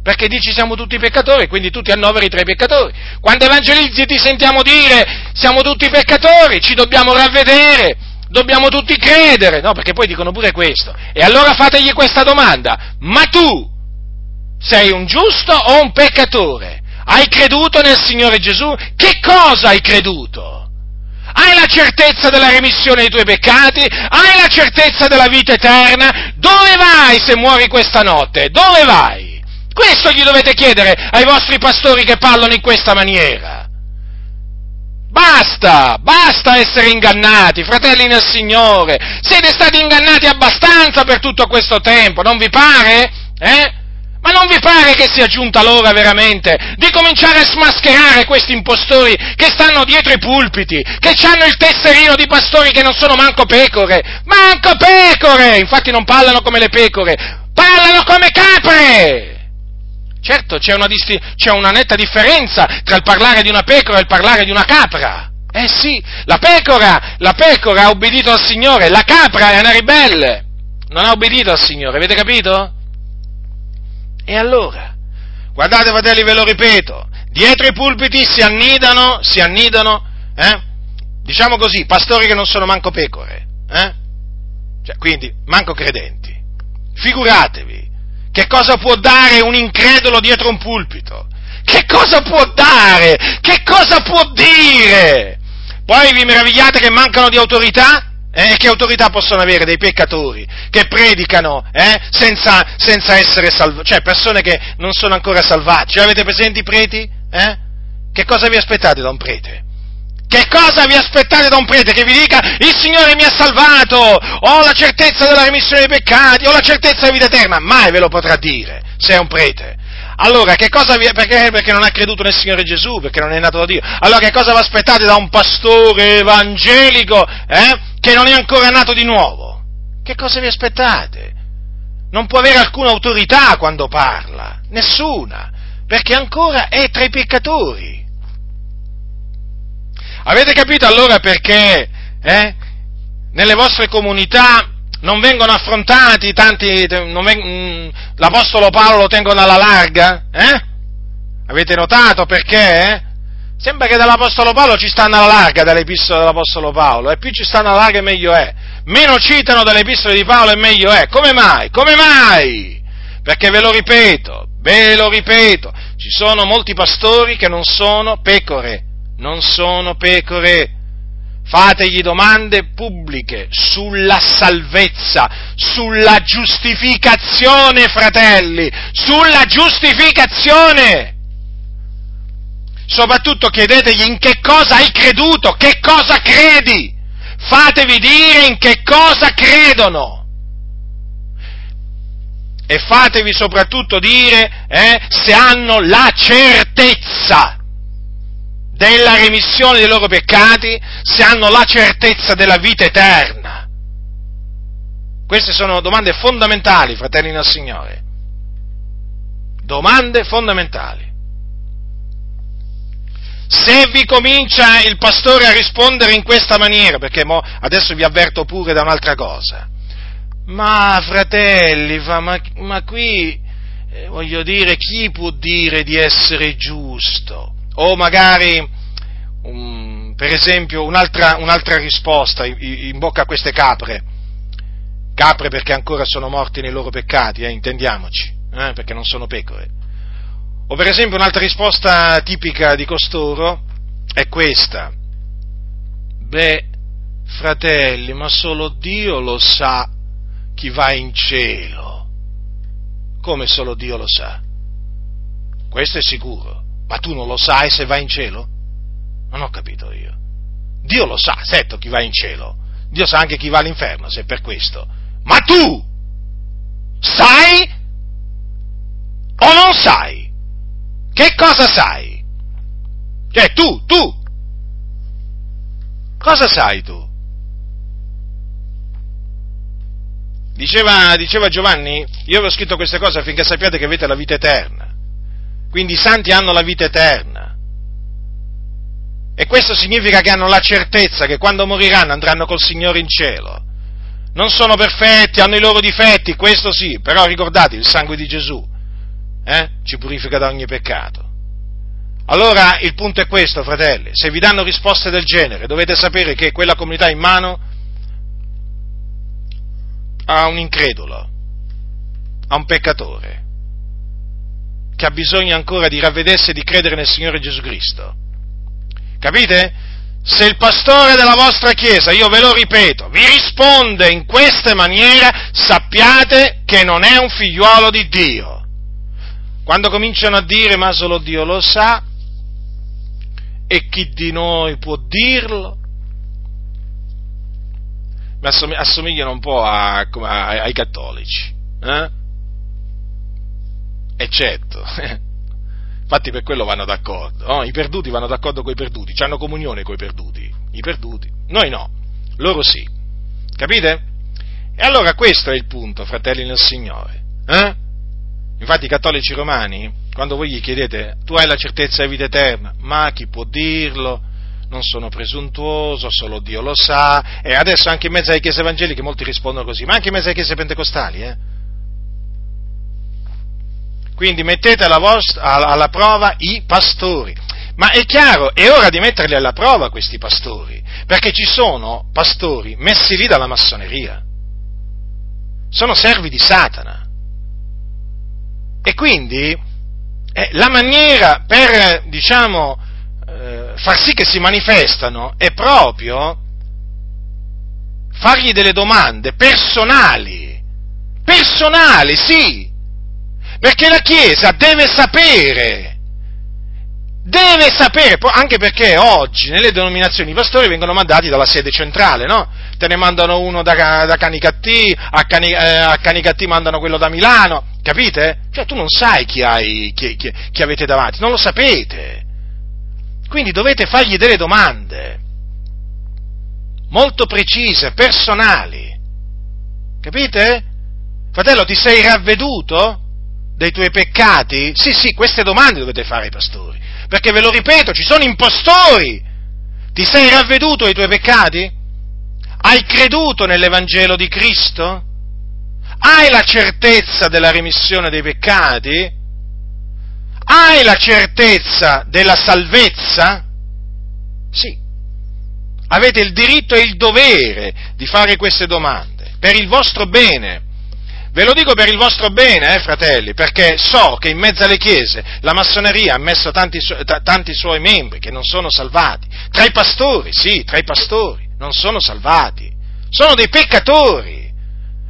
Perché dici siamo tutti peccatori, quindi tu ti annoveri tra i peccatori. Quando evangelizzi ti sentiamo dire siamo tutti peccatori, ci dobbiamo ravvedere, dobbiamo tutti credere, no? Perché poi dicono pure questo. E allora fategli questa domanda, ma tu sei un giusto o un peccatore? Hai creduto nel Signore Gesù? Che cosa hai creduto? Hai la certezza della remissione dei tuoi peccati? Hai la certezza della vita eterna? Dove vai se muori questa notte? Dove vai? Questo gli dovete chiedere ai vostri pastori che parlano in questa maniera. Basta, basta essere ingannati, fratelli nel Signore. Siete stati ingannati abbastanza per tutto questo tempo, non vi pare? Eh? Ma non vi pare che sia giunta l'ora veramente di cominciare a smascherare questi impostori che stanno dietro i pulpiti, che hanno il tesserino di pastori che non sono manco pecore? Manco pecore! Infatti non parlano come le pecore, parlano come capre! Certo, c'è una, disti- c'è una netta differenza tra il parlare di una pecora e il parlare di una capra. Eh sì, la pecora, la pecora ha obbedito al Signore, la capra è una ribelle, non ha obbedito al Signore, avete capito? E allora? Guardate fratelli, ve lo ripeto, dietro i pulpiti si annidano, si annidano, eh? diciamo così, pastori che non sono manco pecore, eh? cioè, quindi manco credenti. Figuratevi, che cosa può dare un incredulo dietro un pulpito? Che cosa può dare? Che cosa può dire? Poi vi meravigliate che mancano di autorità? Eh, che autorità possono avere dei peccatori che predicano eh, senza, senza, essere salvati, cioè persone che non sono ancora salvati? Cioè, avete presenti i preti? Eh? Che cosa vi aspettate da un prete? Che cosa vi aspettate da un prete che vi dica il Signore mi ha salvato, ho la certezza della remissione dei peccati, ho la certezza della vita eterna? Mai ve lo potrà dire se è un prete. Allora, che cosa vi, perché, perché non ha creduto nel Signore Gesù, perché non è nato da Dio. Allora, che cosa vi aspettate da un pastore evangelico, eh, che non è ancora nato di nuovo? Che cosa vi aspettate? Non può avere alcuna autorità quando parla, nessuna, perché ancora è tra i peccatori. Avete capito allora perché, eh, nelle vostre comunità non vengono affrontati tanti, veng- mm, l'Apostolo Paolo lo tengono alla larga? Eh? Avete notato perché? Eh? Sembra che dall'Apostolo Paolo ci stanno alla larga dalle epistole dell'Apostolo Paolo, e più ci stanno alla larga meglio è. Meno citano dalle epistole di Paolo e meglio è. Come mai? Come mai? Perché ve lo ripeto, ve lo ripeto, ci sono molti pastori che non sono pecore, non sono pecore. Fategli domande pubbliche sulla salvezza, sulla giustificazione, fratelli, sulla giustificazione. Soprattutto chiedetegli in che cosa hai creduto, che cosa credi. Fatevi dire in che cosa credono e fatevi soprattutto dire eh, se hanno la certezza della remissione dei loro peccati, se hanno la certezza della vita eterna. Queste sono domande fondamentali, fratelli del Signore. Domande fondamentali. Se vi comincia il pastore a rispondere in questa maniera, perché adesso vi avverto pure da un'altra cosa, ma fratelli, ma, ma qui eh, voglio dire, chi può dire di essere giusto? O magari, um, per esempio, un'altra, un'altra risposta in, bocca a queste capre. Capre perché ancora sono morti nei loro peccati, eh, intendiamoci, eh, perché non sono pecore. O per esempio un'altra risposta tipica di costoro è questa. Beh, fratelli, ma solo Dio lo sa chi va in cielo, come solo Dio lo sa. Questo è sicuro, ma tu non lo sai se vai in cielo? Non ho capito io. Dio lo sa, certo chi va in cielo, Dio sa anche chi va all'inferno, se è per questo. Ma tu sai o non sai? Che cosa sai? Cioè tu, tu, cosa sai tu? Diceva, diceva Giovanni, io avevo scritto queste cose affinché sappiate che avete la vita eterna. Quindi i santi hanno la vita eterna. E questo significa che hanno la certezza che quando moriranno andranno col Signore in cielo. Non sono perfetti, hanno i loro difetti, questo sì, però ricordate il sangue di Gesù eh, ci purifica da ogni peccato. Allora il punto è questo, fratelli, se vi danno risposte del genere dovete sapere che quella comunità in mano a un incredulo, a un peccatore, che ha bisogno ancora di ravvedersi e di credere nel Signore Gesù Cristo. Capite? Se il pastore della vostra chiesa, io ve lo ripeto, vi risponde in questa maniera, sappiate che non è un figliuolo di Dio. Quando cominciano a dire ma solo Dio lo sa, e chi di noi può dirlo? assomigliano un po' a, a, ai cattolici. Eh? E certo, infatti per quello vanno d'accordo, no? i perduti vanno d'accordo con i perduti, hanno comunione con i perduti, i perduti, noi no, loro sì, capite? E allora questo è il punto, fratelli nel Signore. Eh? Infatti i cattolici romani, quando voi gli chiedete, tu hai la certezza di vita eterna, ma chi può dirlo? non sono presuntuoso, solo Dio lo sa, e adesso anche in mezzo alle chiese evangeliche molti rispondono così, ma anche in mezzo alle chiese pentecostali, eh? Quindi mettete alla, vostra, alla prova i pastori. Ma è chiaro, è ora di metterli alla prova questi pastori, perché ci sono pastori messi lì dalla massoneria. Sono servi di Satana. E quindi eh, la maniera per, diciamo, far sì che si manifestano è proprio fargli delle domande personali, personali, sì, perché la Chiesa deve sapere, deve sapere, anche perché oggi nelle denominazioni i pastori vengono mandati dalla sede centrale, no? Te ne mandano uno da, da Canicattì, a, Cani, eh, a Canicattì mandano quello da Milano, capite? Cioè tu non sai chi, hai, chi, chi, chi avete davanti, non lo sapete. Quindi dovete fargli delle domande molto precise, personali. Capite? Fratello, ti sei ravveduto dei tuoi peccati? Sì, sì, queste domande dovete fare ai pastori. Perché ve lo ripeto, ci sono impostori. Ti sei ravveduto dei tuoi peccati? Hai creduto nell'Evangelo di Cristo? Hai la certezza della remissione dei peccati? Hai la certezza della salvezza? Sì. Avete il diritto e il dovere di fare queste domande per il vostro bene, Ve lo dico per il vostro bene, eh, fratelli, perché so che in mezzo alle chiese la massoneria ha messo tanti, su- t- tanti suoi membri che non sono salvati. Tra i pastori, sì, tra i pastori, non sono salvati. Sono dei peccatori.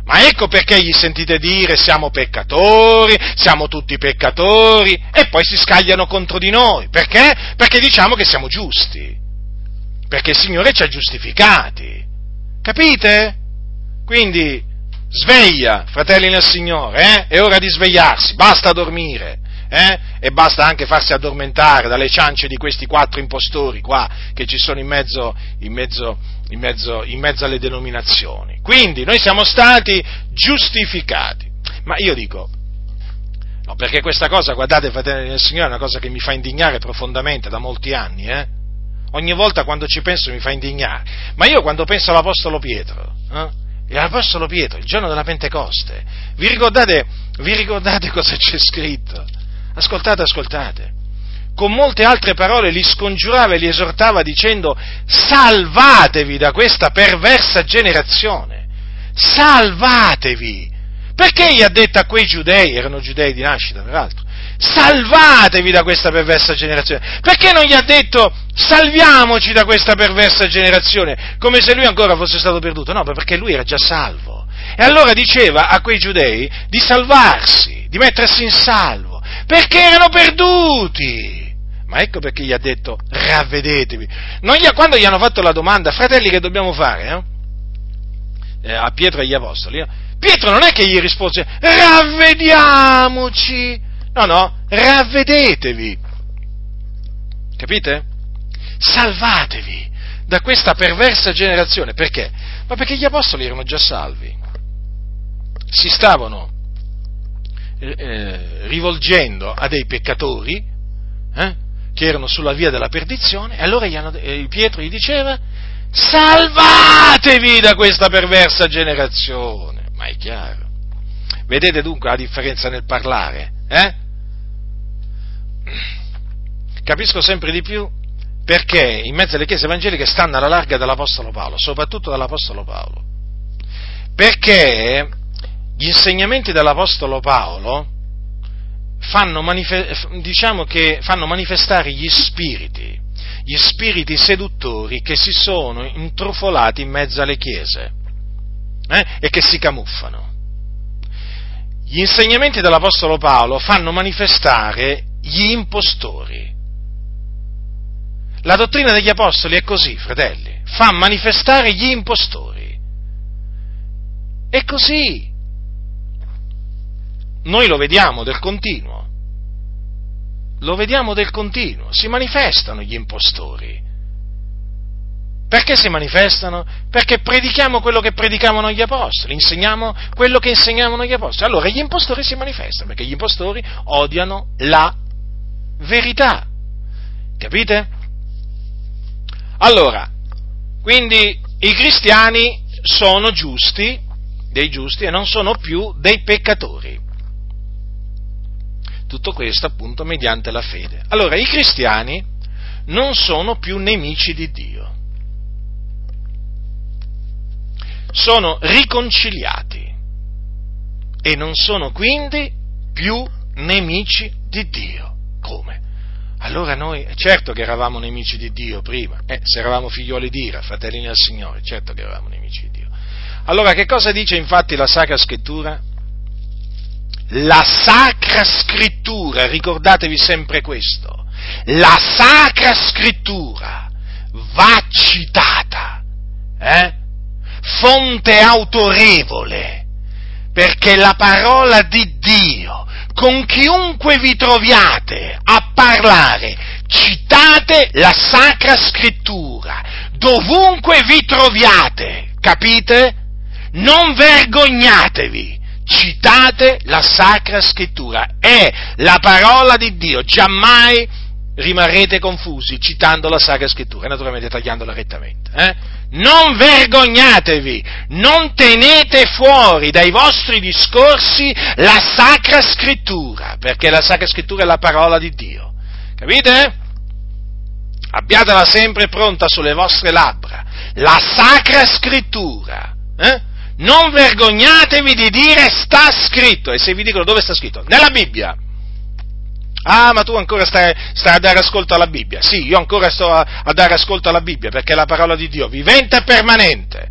Ma ecco perché gli sentite dire siamo peccatori, siamo tutti peccatori, e poi si scagliano contro di noi. Perché? Perché diciamo che siamo giusti. Perché il Signore ci ha giustificati. Capite? Quindi sveglia, fratelli nel Signore, eh? è ora di svegliarsi, basta dormire. Eh? E basta anche farsi addormentare dalle ciance di questi quattro impostori qua che ci sono in mezzo, in mezzo, in mezzo, in mezzo alle denominazioni. Quindi noi siamo stati giustificati. Ma io dico, no, perché questa cosa, guardate, fratelli del Signore, è una cosa che mi fa indignare profondamente da molti anni, eh? Ogni volta quando ci penso mi fa indignare. Ma io quando penso all'Apostolo Pietro, eh? l'Apostolo Pietro, il giorno della Pentecoste, vi ricordate, vi ricordate cosa c'è scritto? Ascoltate, ascoltate. Con molte altre parole li scongiurava e li esortava dicendo salvatevi da questa perversa generazione. Salvatevi. Perché gli ha detto a quei giudei, erano giudei di nascita peraltro, salvatevi da questa perversa generazione. Perché non gli ha detto salviamoci da questa perversa generazione, come se lui ancora fosse stato perduto? No, perché lui era già salvo. E allora diceva a quei giudei di salvarsi, di mettersi in salvo, perché erano perduti. Ma ecco perché gli ha detto ravvedetevi. Gli, quando gli hanno fatto la domanda, fratelli, che dobbiamo fare? Eh? Eh, a Pietro e agli Apostoli. Eh? Pietro non è che gli rispose ravvediamoci. No, no, ravvedetevi. Capite? Salvatevi da questa perversa generazione. Perché? Ma perché gli apostoli erano già salvi. Si stavano eh, rivolgendo a dei peccatori eh, che erano sulla via della perdizione e allora hanno, eh, Pietro gli diceva salvatevi da questa perversa generazione. Ma è chiaro. Vedete dunque la differenza nel parlare? Eh? Capisco sempre di più perché in mezzo alle chiese evangeliche stanno alla larga dell'Apostolo Paolo, soprattutto dell'Apostolo Paolo. Perché gli insegnamenti dell'Apostolo Paolo fanno, manife- diciamo fanno manifestare gli spiriti, gli spiriti seduttori che si sono intrufolati in mezzo alle chiese eh, e che si camuffano. Gli insegnamenti dell'Apostolo Paolo fanno manifestare gli impostori. La dottrina degli Apostoli è così, fratelli, fa manifestare gli impostori. È così. Noi lo vediamo del continuo. Lo vediamo del continuo. Si manifestano gli impostori. Perché si manifestano? Perché predichiamo quello che predicavano gli apostoli, insegniamo quello che insegnavano gli apostoli. Allora gli impostori si manifestano perché gli impostori odiano la verità. Capite? Allora, quindi i cristiani sono giusti, dei giusti, e non sono più dei peccatori. Tutto questo appunto mediante la fede. Allora, i cristiani non sono più nemici di Dio sono riconciliati e non sono quindi più nemici di Dio. Come? Allora noi, certo che eravamo nemici di Dio prima, eh, se eravamo figlioli di Ira, fratelli del Signore, certo che eravamo nemici di Dio. Allora che cosa dice infatti la Sacra Scrittura? La Sacra Scrittura, ricordatevi sempre questo, la Sacra Scrittura va citata, eh? fonte autorevole, perché la parola di Dio, con chiunque vi troviate a parlare, citate la Sacra Scrittura, dovunque vi troviate, capite? Non vergognatevi, citate la Sacra Scrittura, è la parola di Dio, giammai rimarrete confusi citando la Sacra Scrittura, naturalmente tagliandola rettamente. Eh? Non vergognatevi, non tenete fuori dai vostri discorsi la Sacra Scrittura, perché la Sacra Scrittura è la parola di Dio. Capite? Abbiatela sempre pronta sulle vostre labbra, la Sacra Scrittura. Eh? non vergognatevi di dire sta scritto. E se vi dicono dove sta scritto? Nella Bibbia. Ah, ma tu ancora stai, stai, a dare ascolto alla Bibbia? Sì, io ancora sto a, a, dare ascolto alla Bibbia perché è la parola di Dio, vivente e permanente.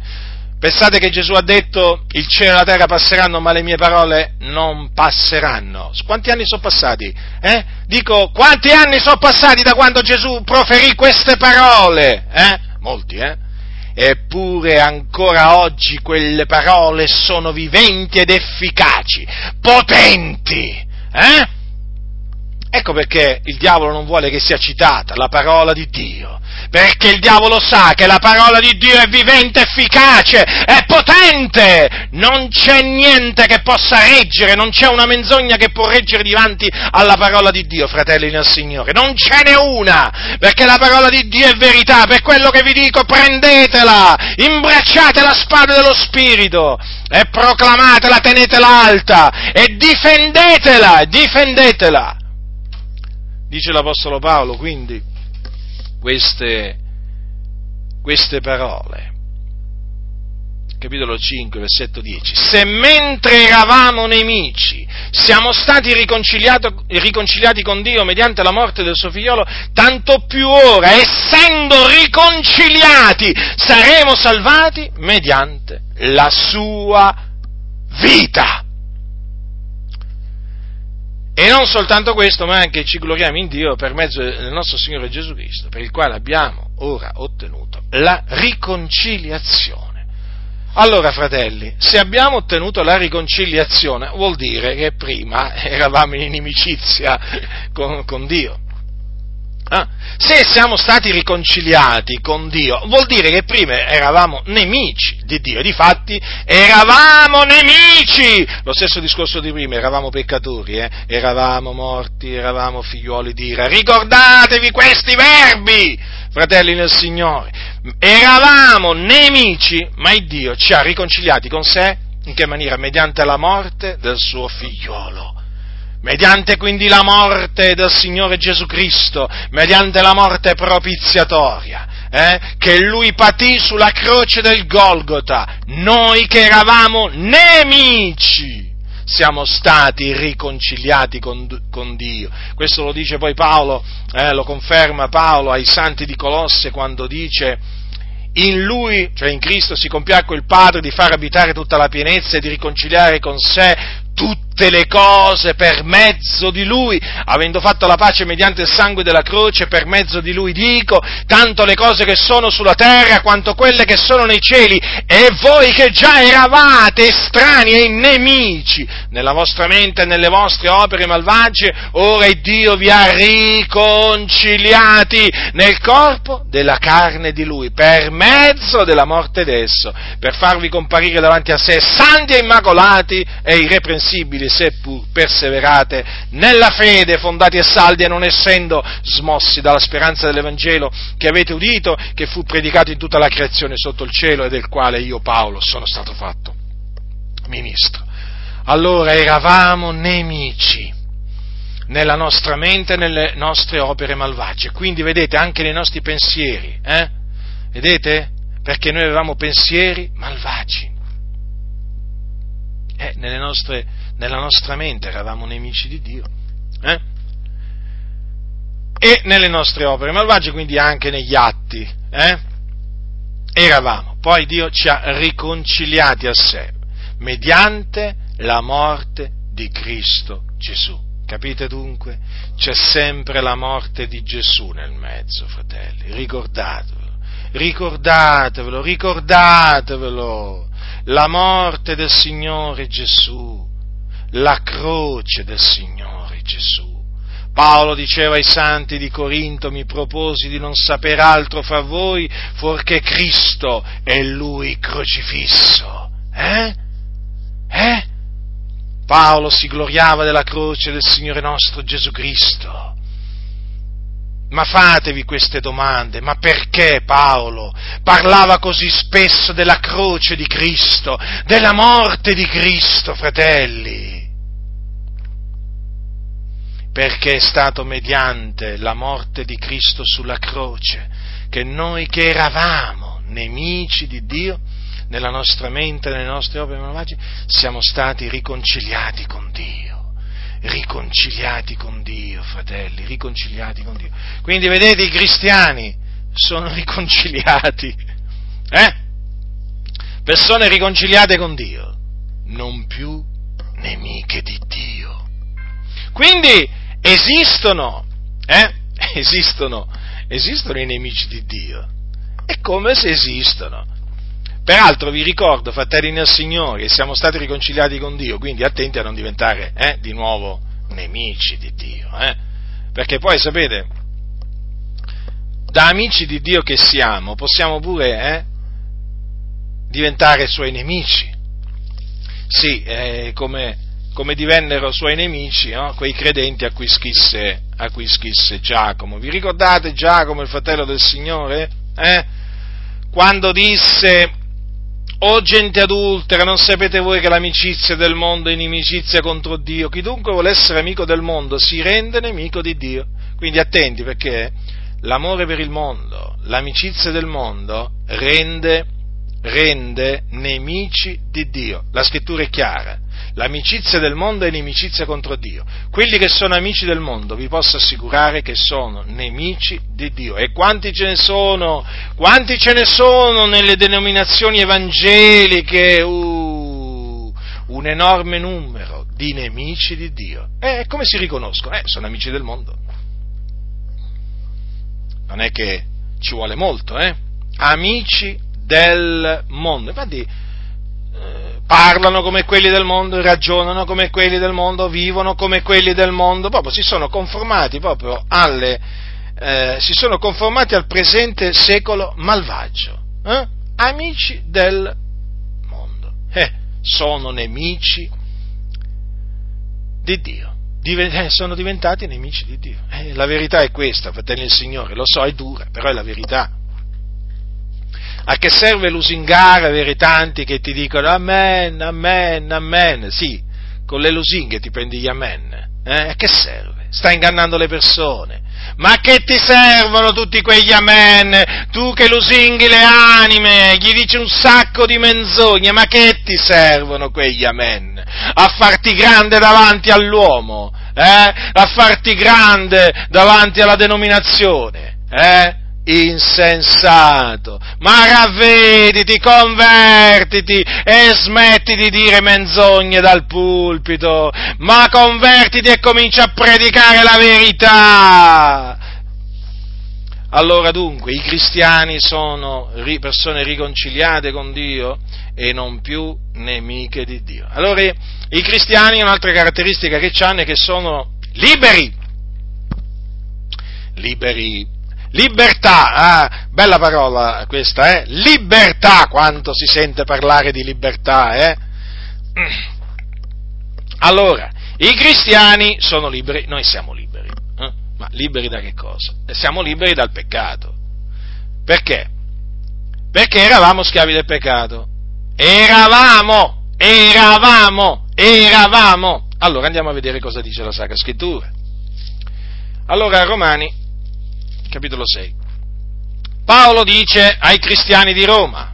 Pensate che Gesù ha detto il cielo e la terra passeranno, ma le mie parole non passeranno. Quanti anni sono passati? Eh? Dico, quanti anni sono passati da quando Gesù proferì queste parole? Eh? Molti, eh? Eppure ancora oggi quelle parole sono viventi ed efficaci, potenti, eh? Ecco perché il diavolo non vuole che sia citata la parola di Dio, perché il diavolo sa che la parola di Dio è vivente, efficace, è potente, non c'è niente che possa reggere, non c'è una menzogna che può reggere davanti alla parola di Dio, fratelli nel Signore, non ce n'è una, perché la parola di Dio è verità, per quello che vi dico prendetela, imbracciate la spada dello Spirito e proclamatela, tenetela alta e difendetela, difendetela dice l'Apostolo Paolo, quindi, queste, queste parole. Capitolo 5, versetto 10. Se mentre eravamo nemici siamo stati riconciliati, con Dio mediante la morte del suo figliolo, tanto più ora, essendo riconciliati, saremo salvati mediante la sua vita. E non soltanto questo, ma anche ci gloriamo in Dio per mezzo del nostro Signore Gesù Cristo, per il quale abbiamo ora ottenuto la riconciliazione. Allora, fratelli, se abbiamo ottenuto la riconciliazione, vuol dire che prima eravamo in inimicizia con, con Dio. Ah, se siamo stati riconciliati con Dio, vuol dire che prima eravamo nemici di Dio, difatti eravamo nemici! Lo stesso discorso di prima, eravamo peccatori, eh? eravamo morti, eravamo figliuoli di ira. Ricordatevi questi verbi, fratelli nel Signore. Eravamo nemici, ma Dio ci ha riconciliati con sé, in che maniera? Mediante la morte del suo figliolo mediante quindi la morte del Signore Gesù Cristo, mediante la morte propiziatoria, eh, che Lui patì sulla croce del Golgota, noi che eravamo nemici siamo stati riconciliati con, con, Dio. Questo lo dice poi Paolo, eh, lo conferma Paolo ai santi di Colosse quando dice in lui, cioè in Cristo, si compiacque il Padre di far abitare tutta la pienezza e di riconciliare con sé tutte le cose per mezzo di Lui, avendo fatto la pace mediante il sangue della croce, per mezzo di Lui dico, tanto le cose che sono sulla terra quanto quelle che sono nei cieli, e voi che già eravate estranei e nemici nella vostra mente e nelle vostre opere malvagie, ora Dio vi ha riconciliati nel corpo della carne di Lui, per mezzo della morte d'esso, per farvi comparire davanti a sé santi e immacolati e irreprensibili seppur perseverate nella fede, fondati e saldi e non essendo smossi dalla speranza dell'Evangelo che avete udito, che fu predicato in tutta la creazione sotto il cielo e del quale io Paolo sono stato fatto ministro. Allora eravamo nemici nella nostra mente e nelle nostre opere malvagie, quindi vedete anche nei nostri pensieri, eh? Vedete? Perché noi avevamo pensieri malvagi. Eh, nelle nostre nella nostra mente eravamo nemici di Dio. Eh? E nelle nostre opere malvagie, quindi anche negli atti, eh? eravamo. Poi Dio ci ha riconciliati a sé mediante la morte di Cristo Gesù. Capite dunque? C'è sempre la morte di Gesù nel mezzo, fratelli. Ricordatevelo, ricordatevelo, ricordatevelo. La morte del Signore Gesù la croce del Signore Gesù. Paolo diceva ai santi di Corinto, mi proposi di non sapere altro fra voi fuorché Cristo e Lui crocifisso. Eh? Eh? Paolo si gloriava della croce del Signore nostro Gesù Cristo. Ma fatevi queste domande, ma perché Paolo parlava così spesso della croce di Cristo, della morte di Cristo, fratelli? Perché è stato mediante la morte di Cristo sulla croce che noi che eravamo nemici di Dio nella nostra mente, nelle nostre opere malvagie, siamo stati riconciliati con Dio. Riconciliati con Dio, fratelli, riconciliati con Dio. Quindi vedete i cristiani sono riconciliati. Eh? Persone riconciliate con Dio, non più nemiche di Dio. Quindi esistono, eh? Esistono, esistono i nemici di Dio. È come se esistono. Peraltro vi ricordo, fratelli nel Signore, siamo stati riconciliati con Dio, quindi attenti a non diventare eh, di nuovo nemici di Dio. Eh? Perché poi, sapete, da amici di Dio che siamo, possiamo pure eh, diventare suoi nemici. Sì, come, come, divennero suoi nemici no? quei credenti a cui, schisse, a cui schisse Giacomo. Vi ricordate Giacomo, il fratello del Signore? Eh? Quando disse o gente adultera, non sapete voi che l'amicizia del mondo è inimicizia contro Dio? Chiunque vuole essere amico del mondo si rende nemico di Dio. Quindi attenti perché l'amore per il mondo, l'amicizia del mondo rende, rende nemici di Dio. La scrittura è chiara. L'amicizia del mondo è inimicizia contro Dio. Quelli che sono amici del mondo vi posso assicurare che sono nemici di Dio. E quanti ce ne sono? Quanti ce ne sono nelle denominazioni evangeliche? Uh, un enorme numero di nemici di Dio. E come si riconoscono? Eh, sono amici del mondo. Non è che ci vuole molto, eh? Amici del mondo. Infatti, parlano come quelli del mondo, ragionano come quelli del mondo, vivono come quelli del mondo, proprio si sono conformati proprio alle, eh, si sono conformati al presente secolo malvagio. Eh? Amici del mondo. Eh, sono nemici di Dio. Diven- eh, sono diventati nemici di Dio. Eh, la verità è questa, fratelli del Signore, lo so, è dura, però è la verità. A che serve lusingare, avere tanti che ti dicono amen, amen, amen? Sì, con le lusinghe ti prendi gli amen. Eh? A che serve? Stai ingannando le persone. Ma che ti servono tutti quegli amen? Tu che lusinghi le anime, gli dici un sacco di menzogne, ma che ti servono quegli amen? A farti grande davanti all'uomo, eh? A farti grande davanti alla denominazione, eh? Insensato, ma ravvediti, convertiti e smetti di dire menzogne dal pulpito, ma convertiti e comincia a predicare la verità. Allora dunque i cristiani sono persone riconciliate con Dio e non più nemiche di Dio. Allora i cristiani un'altra caratteristica che hanno è che sono liberi, liberi Libertà, ah, bella parola questa, eh? Libertà, quanto si sente parlare di libertà, eh? Allora, i cristiani sono liberi, noi siamo liberi, eh? ma liberi da che cosa? Siamo liberi dal peccato. Perché? Perché eravamo schiavi del peccato. Eravamo, eravamo, eravamo. Allora andiamo a vedere cosa dice la Sacra Scrittura. Allora, Romani, capitolo 6. Paolo dice ai cristiani di Roma,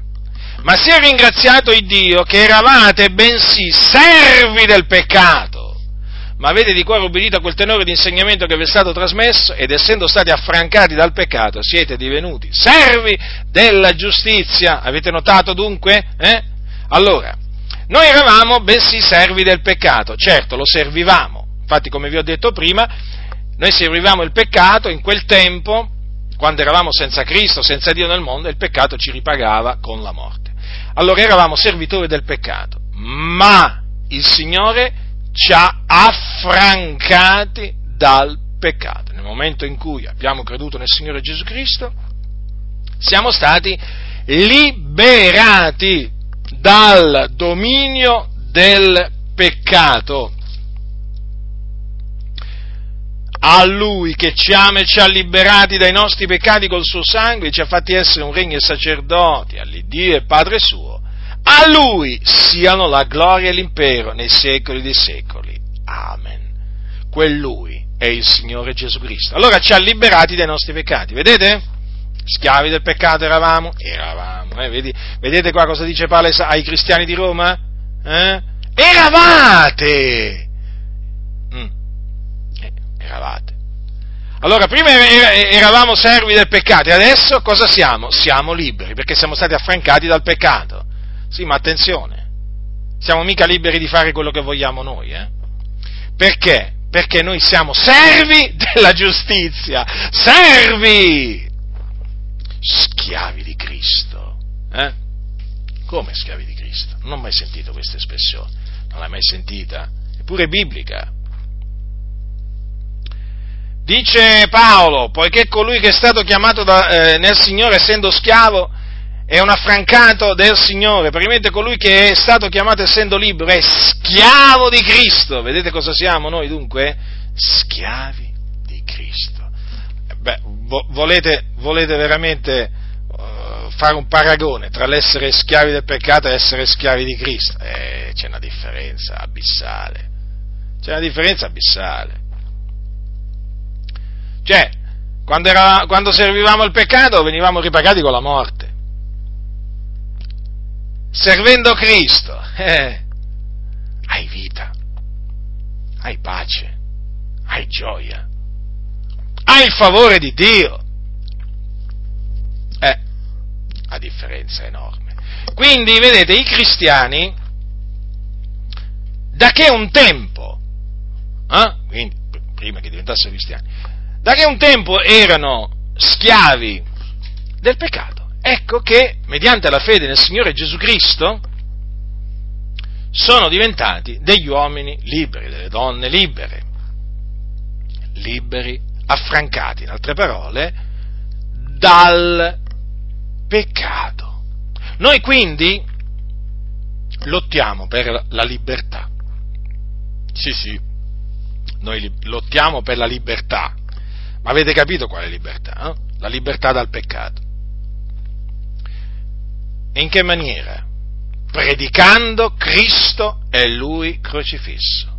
ma sia ringraziato il Dio che eravate bensì servi del peccato, ma avete di cuore obbedito a quel tenore di insegnamento che vi è stato trasmesso ed essendo stati affrancati dal peccato siete divenuti servi della giustizia. Avete notato dunque? Eh? Allora, noi eravamo bensì servi del peccato, certo lo servivamo, infatti come vi ho detto prima, noi servivamo il peccato in quel tempo, quando eravamo senza Cristo, senza Dio nel mondo, il peccato ci ripagava con la morte. Allora eravamo servitori del peccato, ma il Signore ci ha affrancati dal peccato. Nel momento in cui abbiamo creduto nel Signore Gesù Cristo, siamo stati liberati dal dominio del peccato a Lui che ci ama e ci ha liberati dai nostri peccati col suo sangue ci ha fatti essere un regno e sacerdoti all'Iddio e Padre suo, a Lui siano la gloria e l'impero nei secoli dei secoli. Amen. Quel Lui è il Signore Gesù Cristo. Allora ci ha liberati dai nostri peccati, vedete? Schiavi del peccato eravamo? Eravamo. Eh, vedete qua cosa dice Paolo ai cristiani di Roma? Eh? Eravate! Mm. Eravate. Allora, prima eravamo servi del peccato e adesso cosa siamo? Siamo liberi perché siamo stati affrancati dal peccato. Sì, ma attenzione, siamo mica liberi di fare quello che vogliamo noi, eh? Perché? Perché noi siamo servi della giustizia, servi, schiavi di Cristo. Eh? Come schiavi di Cristo? Non ho mai sentito questa espressione, non l'hai mai sentita? Eppure è biblica. Dice Paolo, poiché colui che è stato chiamato da, eh, nel Signore essendo schiavo è un affrancato del Signore, praticamente colui che è stato chiamato essendo libero è schiavo di Cristo. Vedete cosa siamo noi dunque? Schiavi di Cristo. Beh, vo- volete, volete, veramente uh, fare un paragone tra l'essere schiavi del peccato e essere schiavi di Cristo? Eh, c'è una differenza abissale. C'è una differenza abissale. Cioè, quando, era, quando servivamo il peccato venivamo ripagati con la morte. Servendo Cristo, eh, hai vita, hai pace, hai gioia, hai il favore di Dio. Eh, la differenza è enorme. Quindi, vedete, i cristiani, da che un tempo, eh, quindi prima che diventassero cristiani, da che un tempo erano schiavi del peccato. Ecco che, mediante la fede nel Signore Gesù Cristo, sono diventati degli uomini liberi, delle donne libere, liberi, affrancati, in altre parole, dal peccato. Noi quindi lottiamo per la libertà. Sì, sì, noi lottiamo per la libertà, ma avete capito quale libertà? Eh? La libertà dal peccato. In che maniera? Predicando Cristo e Lui crocifisso.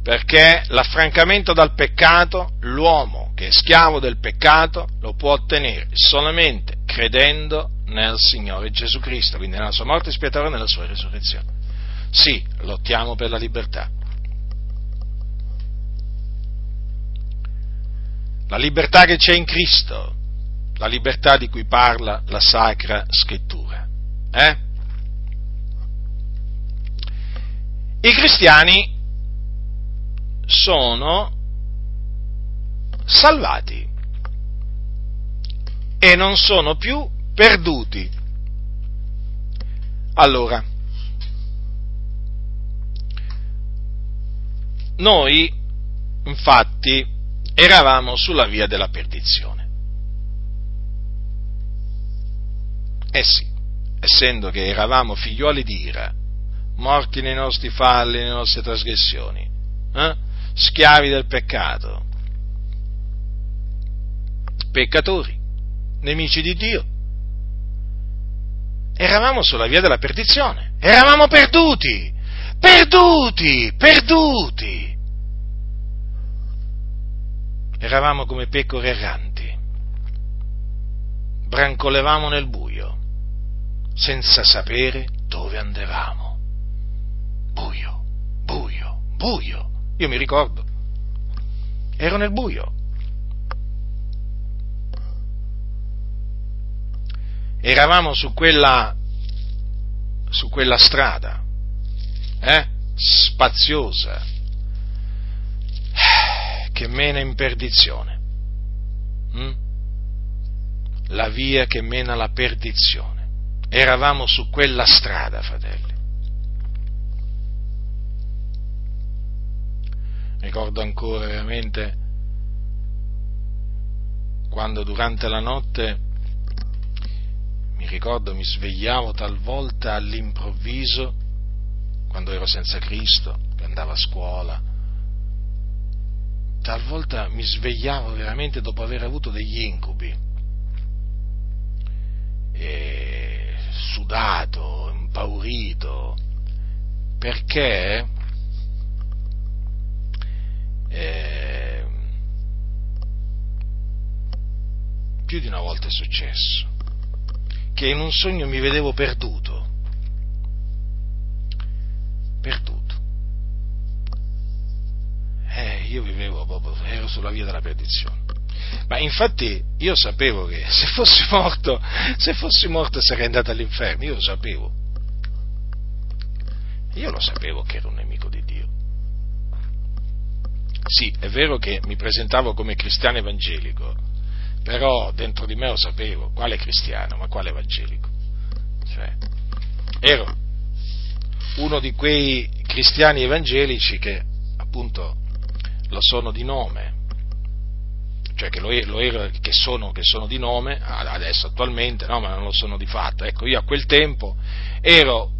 Perché l'affrancamento dal peccato, l'uomo che è schiavo del peccato, lo può ottenere solamente credendo nel Signore Gesù Cristo, quindi nella sua morte espiatoria e nella sua risurrezione. Sì, lottiamo per la libertà, la libertà che c'è in Cristo, la libertà di cui parla la Sacra Scrittura. Eh? I cristiani sono salvati e non sono più perduti. Allora, noi infatti eravamo sulla via della perdizione. Eh sì, essendo che eravamo figlioli di ira, morti nei nostri falli, nelle nostre trasgressioni, eh? schiavi del peccato, peccatori, nemici di Dio, eravamo sulla via della perdizione, eravamo perduti, perduti, perduti eravamo come pecore erranti, brancolevamo nel buio, senza sapere dove andavamo. Buio, buio, buio. Io mi ricordo, ero nel buio. Eravamo su quella, su quella strada, eh? spaziosa, che mena in perdizione. Mm? La via che mena alla perdizione. Eravamo su quella strada, fratelli. Ricordo ancora veramente quando durante la notte mi ricordo mi svegliavo talvolta all'improvviso quando ero senza Cristo, che andavo a scuola, talvolta mi svegliavo veramente dopo aver avuto degli incubi, e sudato, impaurito, perché? Eh, più di una volta è successo che in un sogno mi vedevo perduto. Ero sulla via della perdizione. Ma infatti io sapevo che se fossi morto, se fossi morto sarei andato all'inferno, io lo sapevo. Io lo sapevo che ero un nemico di Dio. Sì, è vero che mi presentavo come cristiano evangelico, però dentro di me lo sapevo, quale cristiano, ma quale evangelico? Cioè, ero uno di quei cristiani evangelici che appunto lo sono di nome, cioè che, lo, lo ero, che, sono, che sono di nome, adesso attualmente no, ma non lo sono di fatto. Ecco, io a quel tempo ero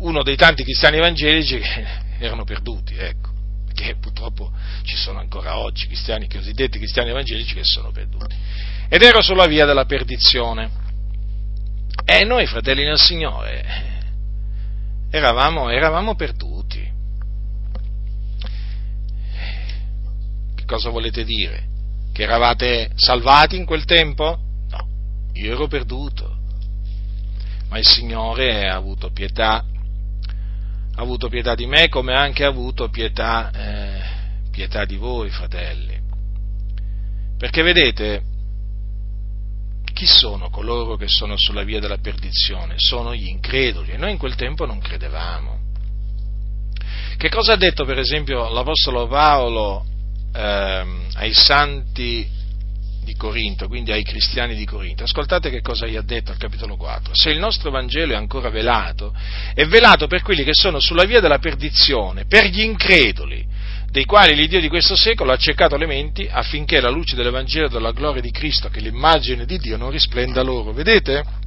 uno dei tanti cristiani evangelici che erano perduti, ecco, perché purtroppo ci sono ancora oggi cristiani, cosiddetti cristiani evangelici che sono perduti. Ed ero sulla via della perdizione. E noi, fratelli nel Signore, eravamo, eravamo perduti. Cosa volete dire? Che eravate salvati in quel tempo? No, io ero perduto. Ma il Signore ha avuto pietà, ha avuto pietà di me come anche ha avuto pietà, eh, pietà di voi, fratelli. Perché vedete, chi sono coloro che sono sulla via della perdizione? Sono gli increduli e noi in quel tempo non credevamo. Che cosa ha detto per esempio l'Apostolo Paolo ehm, ai santi di Corinto, quindi ai cristiani di Corinto. Ascoltate che cosa gli ha detto al capitolo 4. Se il nostro Vangelo è ancora velato, è velato per quelli che sono sulla via della perdizione, per gli increduli, dei quali l'Iddio di questo secolo ha cercato le menti affinché la luce dell'Evangelo della gloria di Cristo, che è l'immagine di Dio, non risplenda loro. Vedete?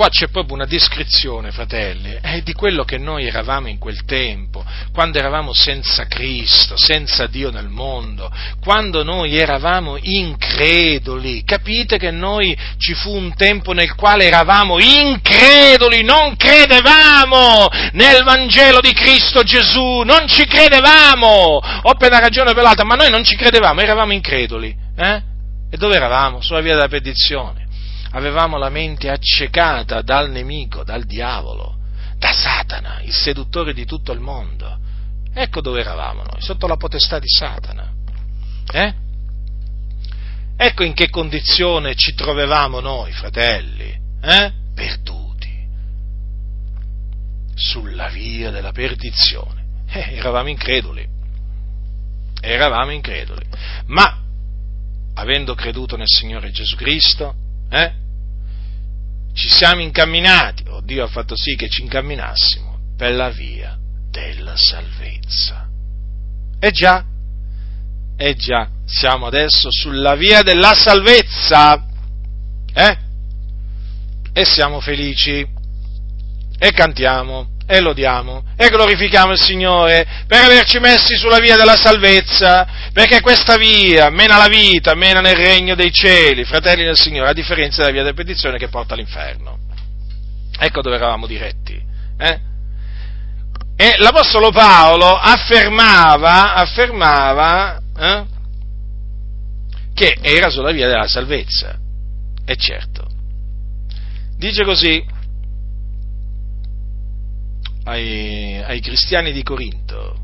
Qua c'è proprio una descrizione, fratelli, eh, di quello che noi eravamo in quel tempo, quando eravamo senza Cristo, senza Dio nel mondo, quando noi eravamo increduli. Capite che noi ci fu un tempo nel quale eravamo increduli, non credevamo nel Vangelo di Cristo Gesù, non ci credevamo, o per ragione o per l'altra, ma noi non ci credevamo, eravamo increduli. Eh? E dove eravamo? Sulla via della perdizione avevamo la mente accecata dal nemico, dal diavolo, da Satana, il seduttore di tutto il mondo. Ecco dove eravamo noi, sotto la potestà di Satana. Eh? Ecco in che condizione ci trovavamo noi, fratelli, eh? perduti, sulla via della perdizione. Eh, eravamo increduli, eravamo increduli, ma avendo creduto nel Signore Gesù Cristo, eh? ci siamo incamminati, o Dio ha fatto sì che ci incamminassimo per la via della salvezza. E già, e già, siamo adesso sulla via della salvezza, eh? E siamo felici, e cantiamo, e lodiamo e glorifichiamo il Signore per averci messi sulla via della salvezza, perché questa via mena la vita, mena nel regno dei cieli, fratelli del Signore, a differenza della via della perdizione che porta all'inferno. Ecco dove eravamo diretti. Eh? E l'Apostolo Paolo affermava, affermava eh, che era sulla via della salvezza. E certo. Dice così, ai, ai cristiani di Corinto.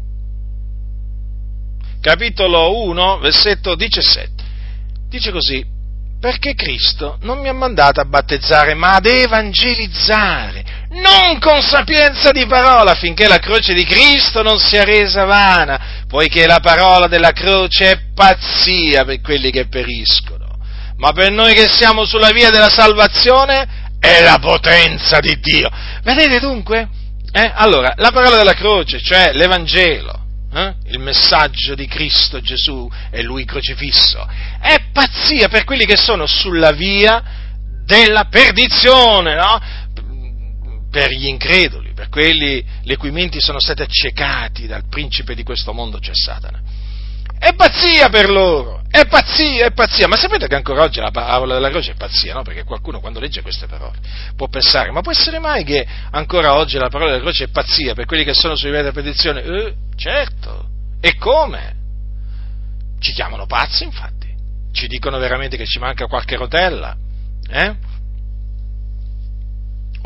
Capitolo 1, versetto 17. Dice così, perché Cristo non mi ha mandato a battezzare, ma ad evangelizzare, non con sapienza di parola, affinché la croce di Cristo non sia resa vana, poiché la parola della croce è pazzia per quelli che periscono, ma per noi che siamo sulla via della salvazione è la potenza di Dio. Vedete dunque? Eh? Allora, la parola della croce, cioè l'Evangelo, eh? il messaggio di Cristo Gesù e Lui crocifisso, è pazzia per quelli che sono sulla via della perdizione, no? per gli increduli, per quelli le cui menti sono state accecati dal principe di questo mondo, cioè Satana. È pazzia per loro, è pazzia, è pazzia. Ma sapete che ancora oggi la parola della croce è pazzia, no? Perché qualcuno quando legge queste parole può pensare, ma può essere mai che ancora oggi la parola della croce è pazzia per quelli che sono sui livelli della petizione? Eh, certo. E come? Ci chiamano pazzi, infatti. Ci dicono veramente che ci manca qualche rotella. Eh?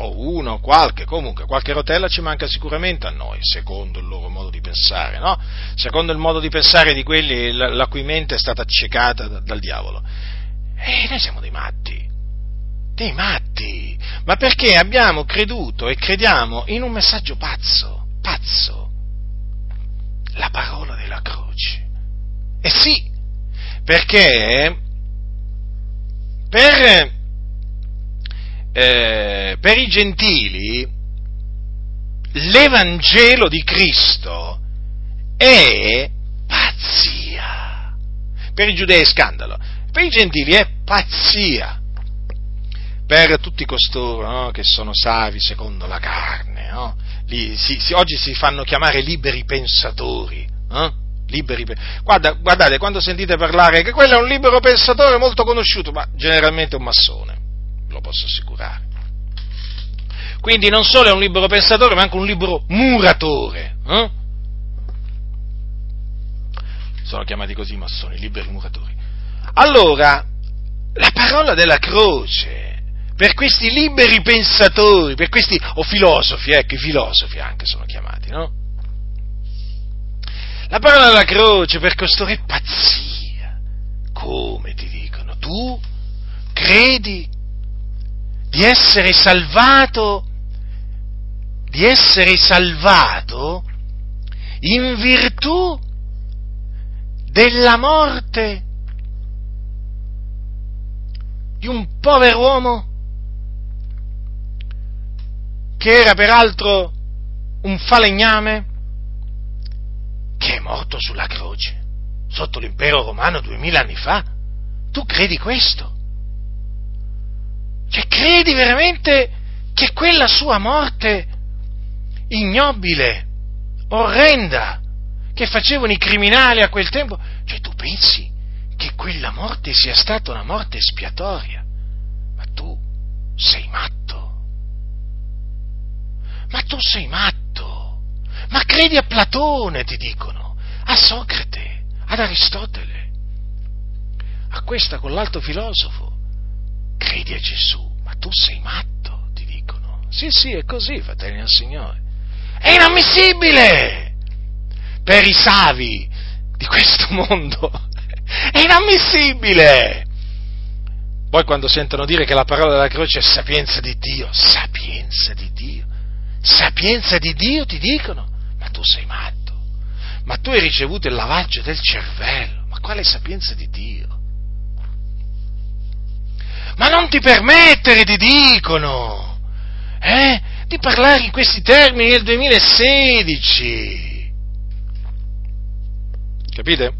O uno, qualche, comunque qualche rotella ci manca sicuramente a noi, secondo il loro modo di pensare, no? Secondo il modo di pensare di quelli la, la cui mente è stata accecata da, dal diavolo. E noi siamo dei matti, dei matti, ma perché abbiamo creduto e crediamo in un messaggio pazzo, pazzo, la parola della croce. E sì, perché per eh, per i gentili l'Evangelo di Cristo è pazzia. Per i giudei è scandalo, per i gentili è pazzia. Per tutti costoro no, che sono savi secondo la carne, no? Li, si, si, oggi si fanno chiamare liberi pensatori. Eh? Liberi, Guarda, guardate, quando sentite parlare che quello è un libero pensatore molto conosciuto, ma generalmente un massone lo posso assicurare. Quindi non solo è un libero pensatore, ma anche un libero muratore. Eh? Sono chiamati così i massoni, liberi muratori. Allora, la parola della croce, per questi liberi pensatori, per questi, o filosofi, ecco, i filosofi anche sono chiamati, no? La parola della croce per costoro è pazzia. Come ti dicono? Tu credi di essere salvato, di essere salvato in virtù della morte di un povero uomo che era peraltro un falegname che è morto sulla croce sotto l'impero romano duemila anni fa. Tu credi questo? Cioè, credi veramente che quella sua morte ignobile, orrenda, che facevano i criminali a quel tempo, cioè tu pensi che quella morte sia stata una morte espiatoria? Ma tu sei matto. Ma tu sei matto. Ma credi a Platone, ti dicono, a Socrate, ad Aristotele, a questa con l'alto filosofo credi a Gesù, ma tu sei matto, ti dicono. Sì, sì, è così, fratelli del Signore. È inammissibile per i savi di questo mondo. È inammissibile. Poi quando sentono dire che la parola della croce è sapienza di Dio, sapienza di Dio, sapienza di Dio ti dicono, ma tu sei matto, ma tu hai ricevuto il lavaggio del cervello, ma quale sapienza di Dio? Ma non ti permettere, ti dicono, eh, di parlare in questi termini nel 2016. Capite?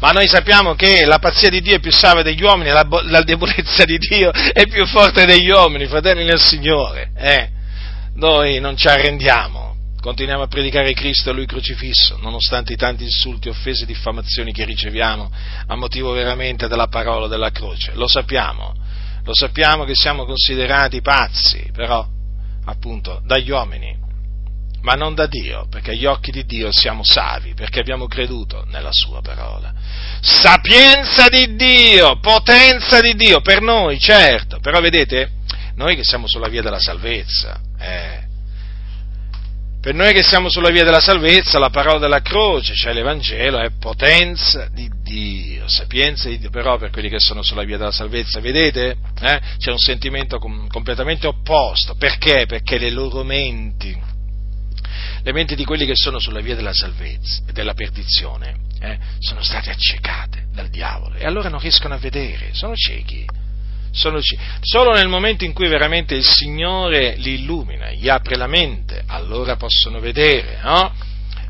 Ma noi sappiamo che la pazzia di Dio è più salva degli uomini, la, la debolezza di Dio è più forte degli uomini, fratelli nel Signore. Eh? Noi non ci arrendiamo continuiamo a predicare Cristo e Lui crocifisso, nonostante i tanti insulti, offese e diffamazioni che riceviamo a motivo veramente della parola della croce. Lo sappiamo, lo sappiamo che siamo considerati pazzi, però, appunto, dagli uomini, ma non da Dio, perché agli occhi di Dio siamo savi, perché abbiamo creduto nella Sua parola. Sapienza di Dio, potenza di Dio, per noi, certo, però vedete, noi che siamo sulla via della salvezza, eh, per noi che siamo sulla via della salvezza, la parola della croce, cioè l'Evangelo, è potenza di Dio, sapienza di Dio, però per quelli che sono sulla via della salvezza, vedete? Eh? C'è un sentimento com- completamente opposto. Perché? Perché le loro menti, le menti di quelli che sono sulla via della salvezza e della perdizione, eh, sono state accecate dal diavolo e allora non riescono a vedere, sono ciechi sono, solo nel momento in cui veramente il Signore li illumina, gli apre la mente, allora possono vedere, no?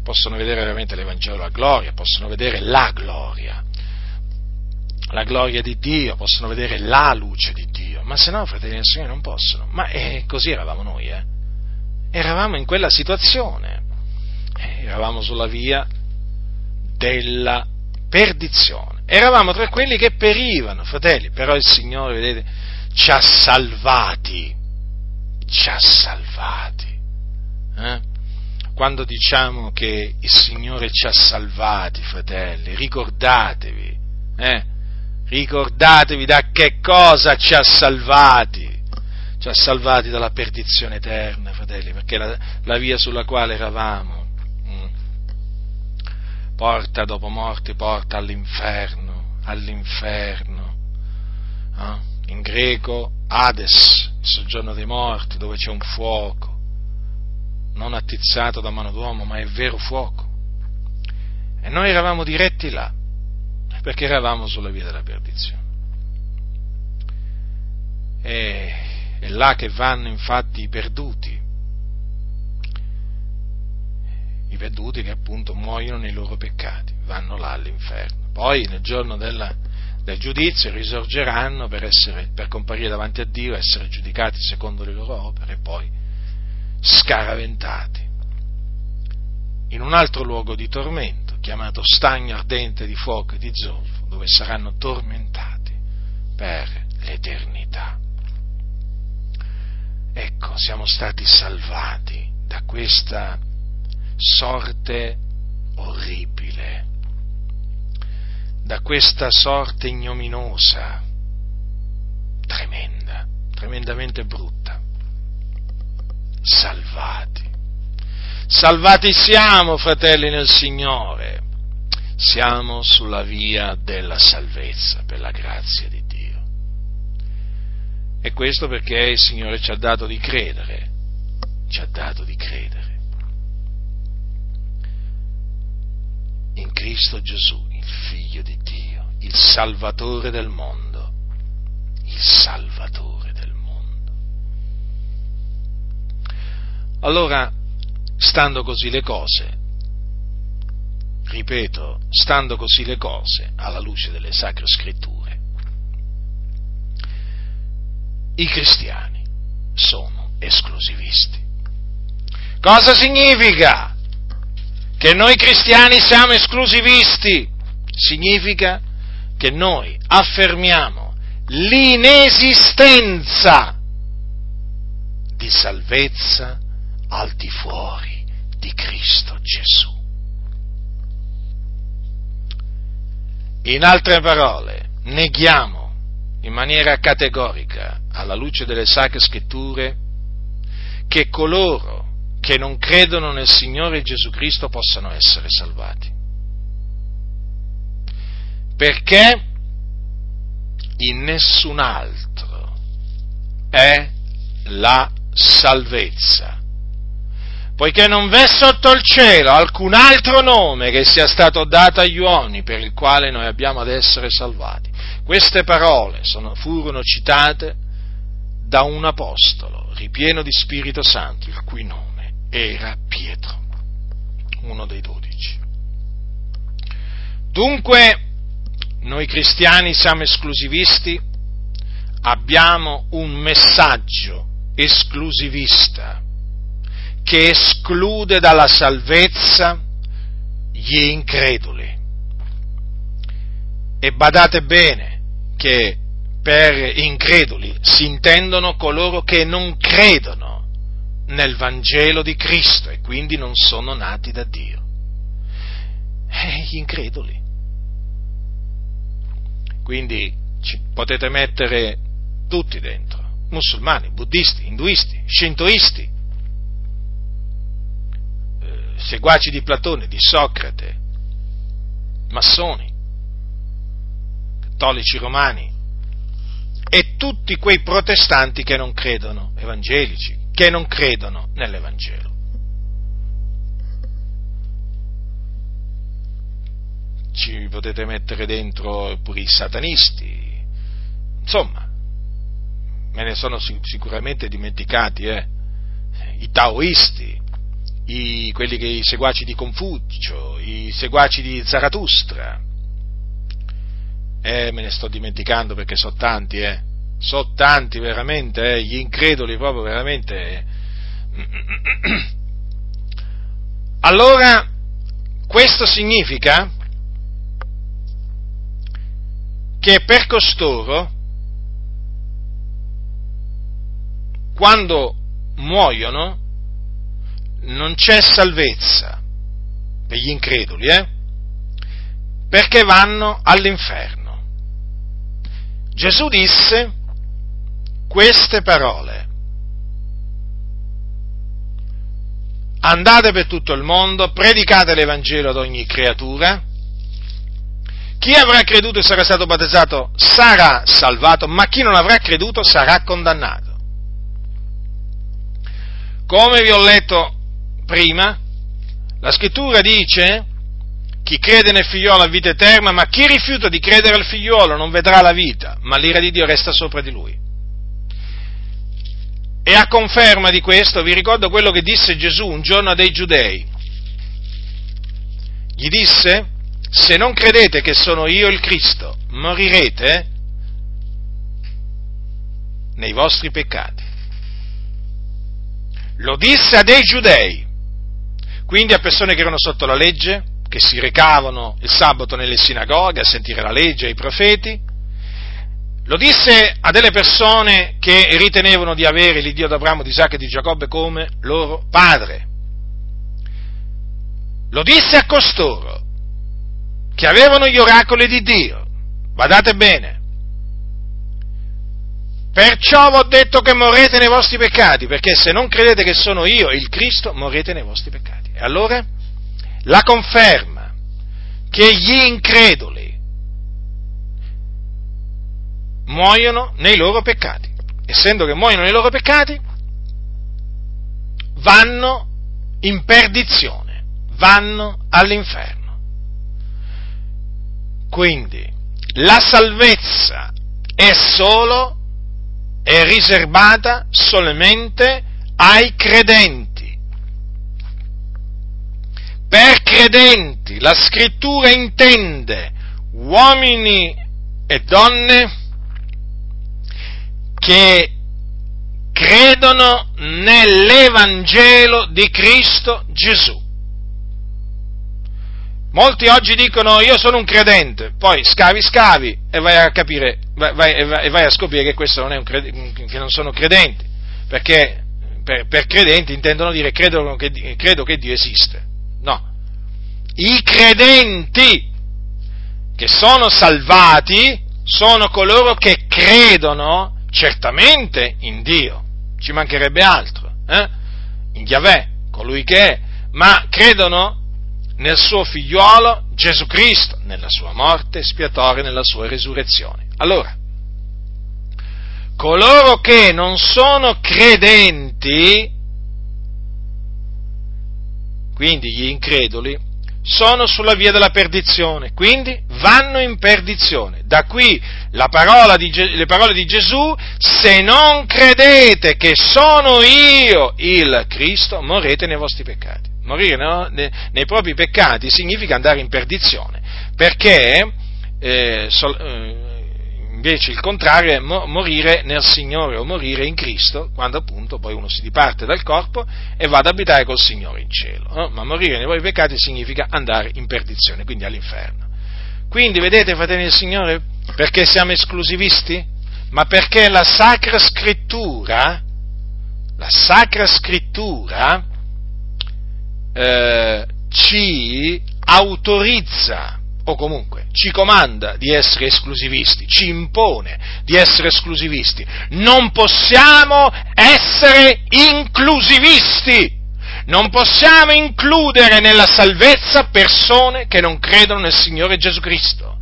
Possono vedere veramente l'Evangelo a gloria, possono vedere la gloria, la gloria di Dio, possono vedere la luce di Dio, ma se no, fratelli del Signore, non possono. Ma eh, così eravamo noi, eh? Eravamo in quella situazione, eh, eravamo sulla via della perdizione Eravamo tra quelli che perivano, fratelli, però il Signore, vedete, ci ha salvati, ci ha salvati. Eh? Quando diciamo che il Signore ci ha salvati, fratelli, ricordatevi, eh? ricordatevi da che cosa ci ha salvati. ci ha salvati dalla perdizione eterna, fratelli, perché la, la via sulla quale eravamo porta dopo morte, porta all'inferno, all'inferno. Eh? In greco Hades, il soggiorno dei morti, dove c'è un fuoco, non attizzato da mano d'uomo, ma è vero fuoco. E noi eravamo diretti là, perché eravamo sulla via della perdizione. E è là che vanno infatti i perduti, i perduti che appunto muoiono nei loro peccati, vanno là all'inferno. Poi nel giorno della, del giudizio risorgeranno per, essere, per comparire davanti a Dio, essere giudicati secondo le loro opere e poi scaraventati in un altro luogo di tormento, chiamato stagno ardente di fuoco e di zolfo, dove saranno tormentati per l'eternità. Ecco, siamo stati salvati da questa sorte orribile, da questa sorte ignominosa, tremenda, tremendamente brutta. Salvati. Salvati siamo, fratelli nel Signore. Siamo sulla via della salvezza per la grazia di Dio. E questo perché il Signore ci ha dato di credere, ci ha dato di credere in Cristo Gesù, il Figlio di Dio, il Salvatore del mondo, il Salvatore del mondo. Allora, stando così le cose, ripeto, stando così le cose alla luce delle sacre scritture, i cristiani sono esclusivisti. Cosa significa che noi cristiani siamo esclusivisti? Significa che noi affermiamo l'inesistenza di salvezza al di fuori di Cristo Gesù. In altre parole, neghiamo in maniera categorica alla luce delle sacre scritture che coloro che non credono nel Signore Gesù Cristo possano essere salvati. Perché in nessun altro è la salvezza, poiché non v'è sotto il cielo alcun altro nome che sia stato dato agli uomini per il quale noi abbiamo ad essere salvati. Queste parole sono, furono citate da un apostolo ripieno di Spirito Santo, il cui nome era Pietro, uno dei dodici. Dunque, noi cristiani siamo esclusivisti, abbiamo un messaggio esclusivista che esclude dalla salvezza gli increduli. E badate bene che per increduli si intendono coloro che non credono nel Vangelo di Cristo e quindi non sono nati da Dio. Eh, gli increduli. Quindi ci potete mettere tutti dentro, musulmani, buddisti, induisti, scintoisti, eh, seguaci di Platone, di Socrate, massoni, cattolici romani, e tutti quei protestanti che non credono, evangelici, che non credono nell'Evangelo. Ci potete mettere dentro pure i satanisti, insomma, me ne sono sicuramente dimenticati, eh? i taoisti, i, quelli che i seguaci di Confucio, i seguaci di Zarathustra, eh, me ne sto dimenticando perché sono tanti, eh. Sono tanti veramente, eh, gli increduli proprio veramente. Allora, questo significa che per costoro, quando muoiono, non c'è salvezza per gli increduli, eh? perché vanno all'inferno. Gesù disse queste parole. Andate per tutto il mondo, predicate l'Evangelo ad ogni creatura. Chi avrà creduto e sarà stato battezzato sarà salvato, ma chi non avrà creduto sarà condannato. Come vi ho letto prima, la scrittura dice chi crede nel figliolo ha vita eterna, ma chi rifiuta di credere al figliolo non vedrà la vita, ma l'ira di Dio resta sopra di lui. E a conferma di questo vi ricordo quello che disse Gesù un giorno a dei giudei. Gli disse, se non credete che sono io il Cristo, morirete nei vostri peccati. Lo disse a dei giudei, quindi a persone che erano sotto la legge, che si recavano il sabato nelle sinagoghe a sentire la legge e i profeti, lo disse a delle persone che ritenevano di avere l'Iddio d'Abramo, di Isacco e di Giacobbe come loro padre. Lo disse a costoro che avevano gli oracoli di Dio. Badate bene. Perciò vi ho detto che morrete nei vostri peccati, perché se non credete che sono io il Cristo, morrete nei vostri peccati. E allora la conferma che gli increduli muoiono nei loro peccati. Essendo che muoiono nei loro peccati, vanno in perdizione, vanno all'inferno. Quindi la salvezza è solo, è riservata solamente ai credenti. Per credenti la scrittura intende uomini e donne che credono nell'Evangelo di Cristo Gesù. Molti oggi dicono io sono un credente, poi scavi scavi e vai a capire, vai, vai, vai a scoprire che, questo non è un credente, che non sono credenti, perché per, per credenti intendono dire credo che, credo che Dio esiste. No. I credenti che sono salvati sono coloro che credono certamente in Dio, ci mancherebbe altro, eh? in Yahweh, colui che è, ma credono nel suo figliuolo Gesù Cristo, nella sua morte espiatoria, nella sua risurrezione. Allora, coloro che non sono credenti, quindi gli increduli, sono sulla via della perdizione, quindi vanno in perdizione. Da qui di, le parole di Gesù, se non credete che sono io il Cristo, morrete nei vostri peccati. Morire no? nei propri peccati significa andare in perdizione, perché eh, sol, eh, invece il contrario è morire nel Signore o morire in Cristo, quando appunto poi uno si diparte dal corpo e va ad abitare col Signore in cielo. No? Ma morire nei propri peccati significa andare in perdizione, quindi all'inferno. Quindi vedete, fratelli del Signore, perché siamo esclusivisti? Ma perché la Sacra Scrittura, la Sacra Scrittura eh, ci autorizza o comunque ci comanda di essere esclusivisti, ci impone di essere esclusivisti. Non possiamo essere inclusivisti. Non possiamo includere nella salvezza persone che non credono nel Signore Gesù Cristo,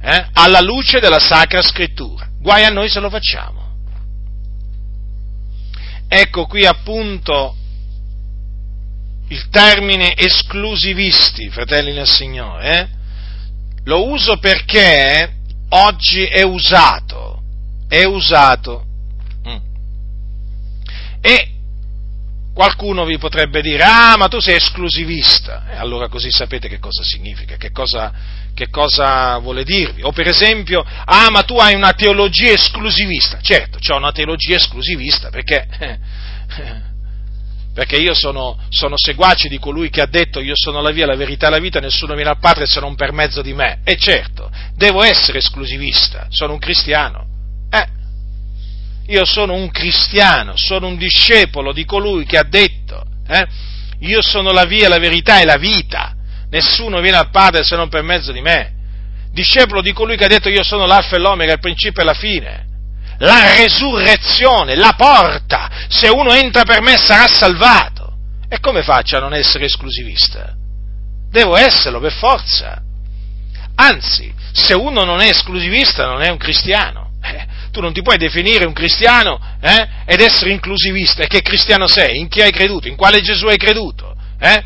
eh? alla luce della Sacra Scrittura. Guai a noi se lo facciamo. Ecco qui appunto il termine esclusivisti, fratelli nel Signore, eh? Lo uso perché oggi è usato, è usato. Mm. E qualcuno vi potrebbe dire, ah, ma tu sei esclusivista. E allora così sapete che cosa significa, che cosa, che cosa vuole dirvi. O per esempio, ah, ma tu hai una teologia esclusivista. Certo, ho una teologia esclusivista perché perché io sono, sono, seguace di colui che ha detto io sono la via, la verità e la vita, nessuno viene al Padre se non per mezzo di me. E certo, devo essere esclusivista, sono un cristiano. Eh, io sono un cristiano, sono un discepolo di colui che ha detto eh, io sono la via, la verità e la vita, nessuno viene al Padre se non per mezzo di me. Discepolo di colui che ha detto io sono l'alfa e l'omega, il principio e la fine la resurrezione, la porta, se uno entra per me sarà salvato. E come faccio a non essere esclusivista? Devo esserlo per forza. Anzi, se uno non è esclusivista non è un cristiano. Eh, tu non ti puoi definire un cristiano eh, ed essere inclusivista. E che cristiano sei? In chi hai creduto? In quale Gesù hai creduto? Eh?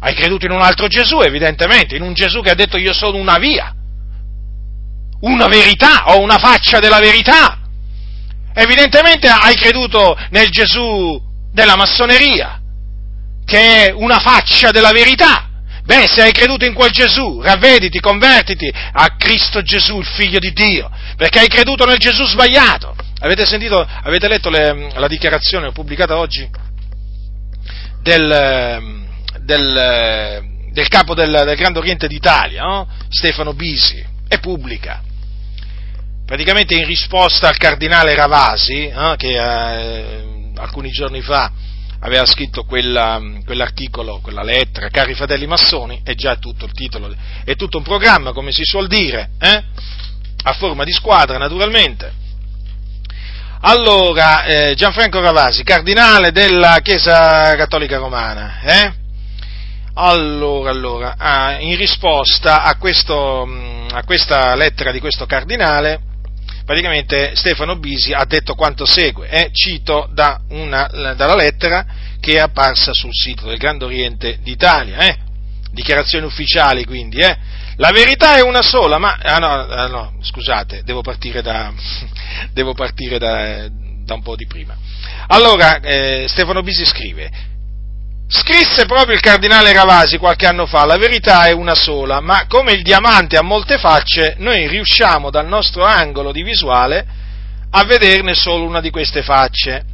Hai creduto in un altro Gesù, evidentemente, in un Gesù che ha detto io sono una via, una verità o una faccia della verità. Evidentemente hai creduto nel Gesù della massoneria, che è una faccia della verità. Beh, se hai creduto in quel Gesù, ravvediti, convertiti a Cristo Gesù, il Figlio di Dio, perché hai creduto nel Gesù sbagliato. Avete sentito, avete letto le, la dichiarazione pubblicata oggi del, del, del capo del, del, Grande Oriente d'Italia, no? Stefano Bisi, è pubblica. Praticamente in risposta al cardinale Ravasi, no? che eh, alcuni giorni fa aveva scritto quella, quell'articolo, quella lettera, cari fratelli massoni, è già tutto il titolo, è tutto un programma, come si suol dire, eh? a forma di squadra naturalmente. Allora, eh, Gianfranco Ravasi, cardinale della Chiesa Cattolica Romana, eh? Allora, allora, ah, in risposta a, questo, a questa lettera di questo cardinale, praticamente Stefano Bisi ha detto quanto segue, eh, cito da una, dalla lettera che è apparsa sul sito del Grande Oriente d'Italia, eh, dichiarazioni ufficiali quindi, eh. La verità è una sola, ma, ah no, ah no scusate, devo partire da, devo partire da, da un po' di prima. Allora, eh, Stefano Bisi scrive, Scrisse proprio il cardinale Ravasi qualche anno fa, la verità è una sola, ma come il diamante ha molte facce, noi riusciamo dal nostro angolo di visuale a vederne solo una di queste facce.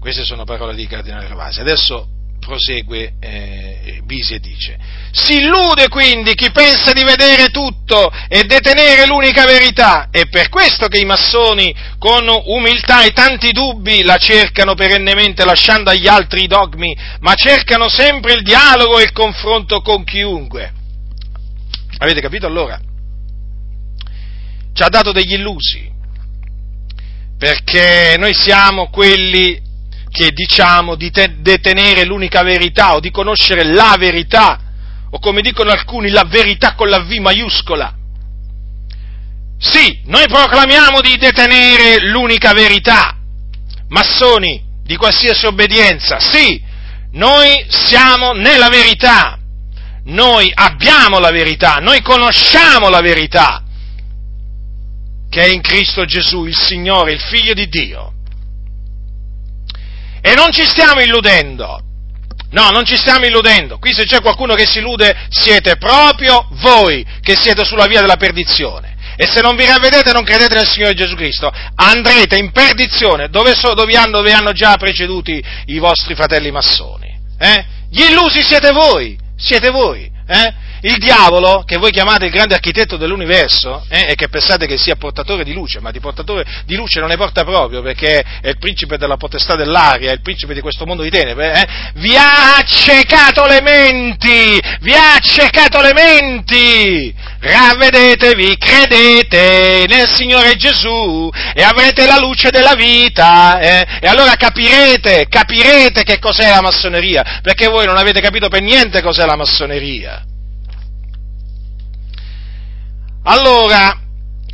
Queste sono parole di cardinale Ravasi. Adesso prosegue eh, Bisi e dice, si illude quindi chi pensa di vedere tutto e detenere l'unica verità, è per questo che i massoni con umiltà e tanti dubbi la cercano perennemente lasciando agli altri i dogmi, ma cercano sempre il dialogo e il confronto con chiunque. Avete capito allora? Ci ha dato degli illusi, perché noi siamo quelli che diciamo di te- detenere l'unica verità o di conoscere la verità, o come dicono alcuni, la verità con la V maiuscola. Sì, noi proclamiamo di detenere l'unica verità, massoni di qualsiasi obbedienza, sì, noi siamo nella verità, noi abbiamo la verità, noi conosciamo la verità, che è in Cristo Gesù, il Signore, il Figlio di Dio. E non ci stiamo illudendo. No, non ci stiamo illudendo. Qui se c'è qualcuno che si illude, siete proprio voi che siete sulla via della perdizione. E se non vi ravvedete e non credete nel Signore Gesù Cristo, andrete in perdizione dove, so, dove, hanno, dove hanno, già preceduti i vostri fratelli massoni. Eh? Gli illusi siete voi, siete voi. Eh? Il diavolo, che voi chiamate il grande architetto dell'universo, eh, e che pensate che sia portatore di luce, ma di portatore di luce non ne porta proprio, perché è il principe della potestà dell'aria, è il principe di questo mondo di tenebre, eh, vi ha accecato le menti, vi ha accecato le menti, ravvedetevi, credete nel Signore Gesù e avrete la luce della vita, eh, e allora capirete, capirete che cos'è la massoneria, perché voi non avete capito per niente cos'è la massoneria. Allora,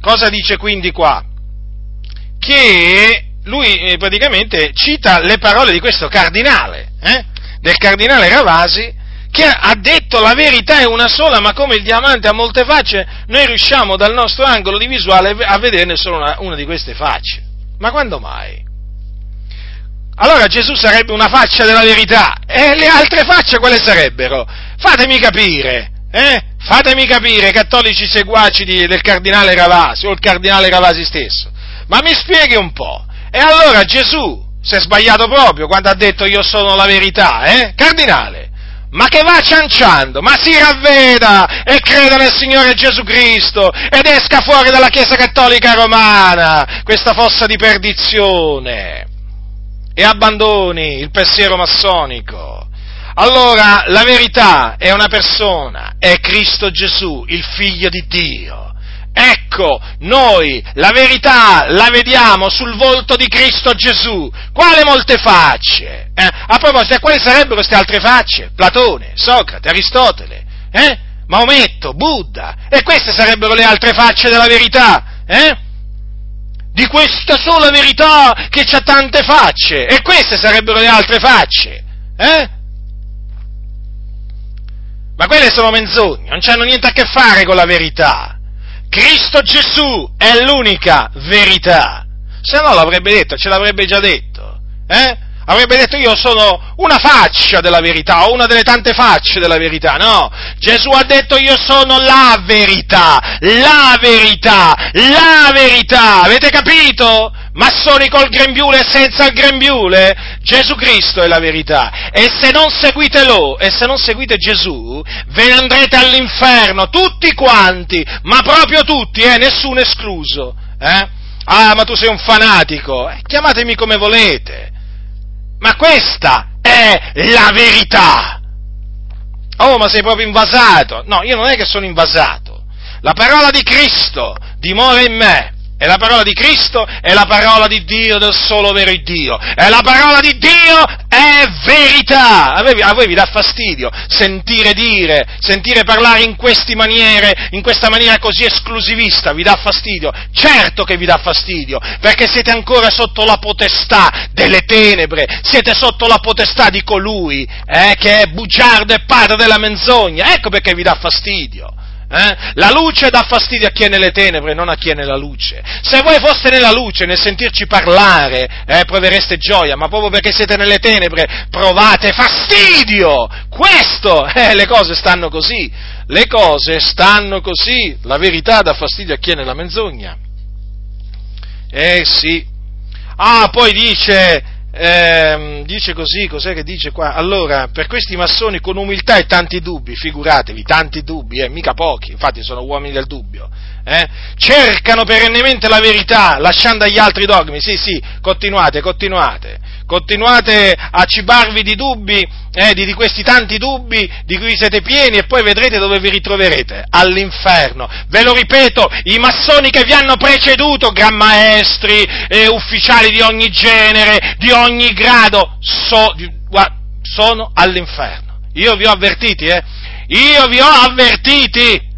cosa dice quindi qua? Che lui eh, praticamente cita le parole di questo cardinale, eh? del cardinale Ravasi, che ha detto la verità è una sola, ma come il diamante ha molte facce, noi riusciamo dal nostro angolo di visuale a vederne solo una, una di queste facce. Ma quando mai? Allora Gesù sarebbe una faccia della verità e le altre facce quale sarebbero? Fatemi capire, eh? Fatemi capire, cattolici seguaci di, del cardinale Ravasi o il cardinale Ravasi stesso, ma mi spieghi un po'. E allora Gesù si è sbagliato proprio quando ha detto io sono la verità, eh? Cardinale, ma che va cianciando, ma si ravveda e creda nel Signore Gesù Cristo ed esca fuori dalla Chiesa Cattolica Romana, questa fossa di perdizione, e abbandoni il pensiero massonico. Allora, la verità è una persona, è Cristo Gesù, il figlio di Dio. Ecco, noi la verità la vediamo sul volto di Cristo Gesù. Quale molte facce? Eh? A proposito, quali sarebbero queste altre facce? Platone, Socrate, Aristotele, eh? Maometto, Buddha. E queste sarebbero le altre facce della verità, eh? Di questa sola verità che ha tante facce. E queste sarebbero le altre facce, eh? Ma quelle sono menzogne, non hanno niente a che fare con la verità. Cristo Gesù è l'unica verità. Se no l'avrebbe detto, ce l'avrebbe già detto. Eh? Avrebbe detto io sono una faccia della verità, o una delle tante facce della verità. No, Gesù ha detto io sono la verità, la verità, la verità. Avete capito? Massoni col grembiule e senza il grembiule? Gesù Cristo è la verità. E se non seguite lo, e se non seguite Gesù, ve ne andrete all'inferno, tutti quanti, ma proprio tutti, eh, nessuno escluso. Eh? Ah, ma tu sei un fanatico. Eh, chiamatemi come volete. Ma questa è la verità. Oh, ma sei proprio invasato. No, io non è che sono invasato. La parola di Cristo dimora in me e la parola di Cristo è la parola di Dio, del solo vero Dio. E la parola di Dio è verità. A voi, a voi vi dà fastidio sentire dire, sentire parlare in, maniere, in questa maniera così esclusivista, vi dà fastidio? Certo che vi dà fastidio, perché siete ancora sotto la potestà delle tenebre, siete sotto la potestà di colui eh, che è bugiardo e padre della menzogna. Ecco perché vi dà fastidio. Eh? La luce dà fastidio a chi è nelle tenebre, non a chi è nella luce. Se voi foste nella luce, nel sentirci parlare, eh, provereste gioia, ma proprio perché siete nelle tenebre, provate fastidio. Questo, eh, le cose stanno così. Le cose stanno così. La verità dà fastidio a chi è nella menzogna. Eh sì. Ah, poi dice, eh, dice così, cos'è che dice qua? Allora, per questi massoni con umiltà e tanti dubbi, figuratevi, tanti dubbi, eh, mica pochi, infatti sono uomini del dubbio, eh, cercano perennemente la verità, lasciando agli altri dogmi, sì, sì, continuate, continuate, continuate a cibarvi di dubbi, eh, di, di, questi tanti dubbi di cui siete pieni e poi vedrete dove vi ritroverete, all'inferno. Ve lo ripeto, i massoni che vi hanno preceduto, gran maestri, eh, ufficiali di ogni genere, di ogni grado, so, sono all'inferno. Io vi ho avvertiti, eh? Io vi ho avvertiti!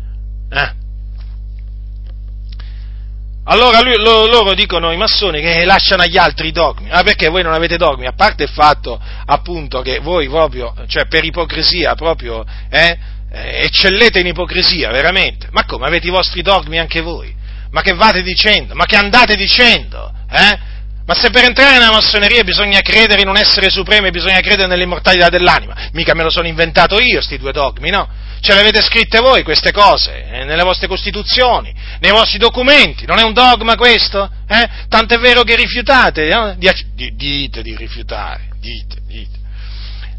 Allora lui, lo, loro dicono i massoni che lasciano agli altri i dogmi, ah perché voi non avete dogmi, a parte il fatto appunto che voi proprio, cioè per ipocrisia proprio, eh, eh, eccellete in ipocrisia, veramente, ma come avete i vostri dogmi anche voi? Ma che vate dicendo? Ma che andate dicendo? Eh? Ma se per entrare nella massoneria bisogna credere in un essere supremo e bisogna credere nell'immortalità dell'anima, mica me lo sono inventato io, sti due dogmi, no? Ce le avete scritte voi queste cose, eh, nelle vostre costituzioni, nei vostri documenti, non è un dogma questo? Eh? Tanto è vero che rifiutate, no? dite di rifiutare, dite, dite.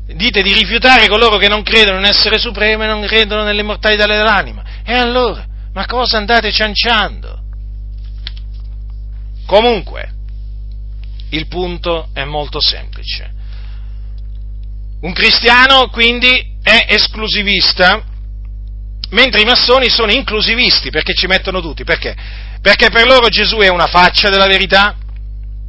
Dite di rifiutare coloro che non credono in un essere supremo e non credono nell'immortalità dell'anima. E allora, ma cosa andate cianciando? Comunque, il punto è molto semplice. Un cristiano quindi è esclusivista, mentre i massoni sono inclusivisti perché ci mettono tutti. Perché? Perché per loro Gesù è una faccia della verità,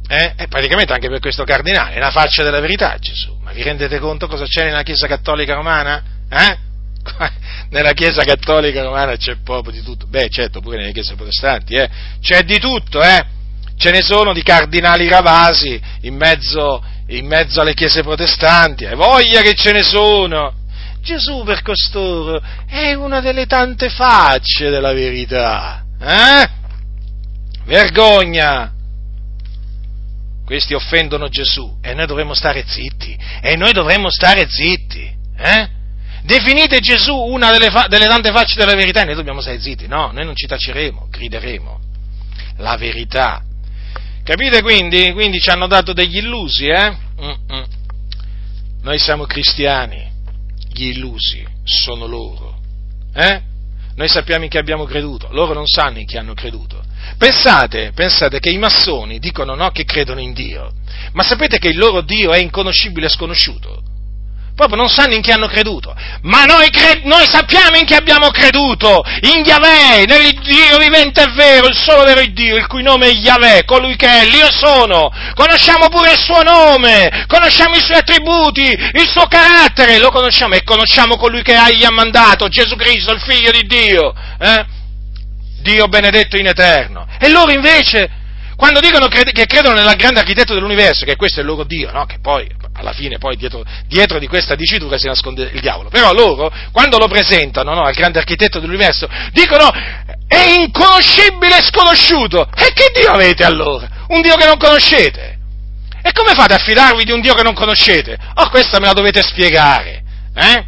eh? e praticamente anche per questo cardinale, è una faccia della verità Gesù. Ma vi rendete conto cosa c'è nella Chiesa Cattolica Romana? Eh? Nella Chiesa Cattolica Romana c'è proprio di tutto. Beh, certo, pure nelle Chiese protestanti, eh? C'è di tutto, eh? Ce ne sono di cardinali ravasi in mezzo, in mezzo alle chiese protestanti, hai voglia che ce ne sono. Gesù per costoro è una delle tante facce della verità. Eh? Vergogna! Questi offendono Gesù e noi dovremmo stare zitti. E noi dovremmo stare zitti. Eh? Definite Gesù una delle, fa- delle tante facce della verità e noi dobbiamo stare zitti. No, noi non ci taceremo, grideremo. La verità Capite quindi? Quindi ci hanno dato degli illusi, eh? Mm-mm. Noi siamo cristiani, gli illusi sono loro, eh? Noi sappiamo in chi abbiamo creduto, loro non sanno in chi hanno creduto. Pensate, pensate che i massoni dicono no che credono in Dio, ma sapete che il loro Dio è inconoscibile e sconosciuto? Proprio non sanno in chi hanno creduto. Ma noi, cre- noi sappiamo in chi abbiamo creduto, in Yahweh, nell'Iddio vivente e vero, il solo vero Dio, il cui nome è Yahweh, colui che è, l'Io sono. Conosciamo pure il suo nome, conosciamo i suoi attributi, il suo carattere, lo conosciamo e conosciamo colui che egli ha mandato, Gesù Cristo, il figlio di Dio. Eh? Dio benedetto in eterno. E loro invece quando dicono che credono nel grande architetto dell'universo, che questo è il loro Dio, no? che poi alla fine poi dietro, dietro, di questa dicitura si nasconde il diavolo, però loro quando lo presentano no, al grande architetto dell'universo dicono è inconoscibile e sconosciuto. E che Dio avete allora? Un Dio che non conoscete? E come fate a fidarvi di un Dio che non conoscete? Oh, questa me la dovete spiegare. Eh?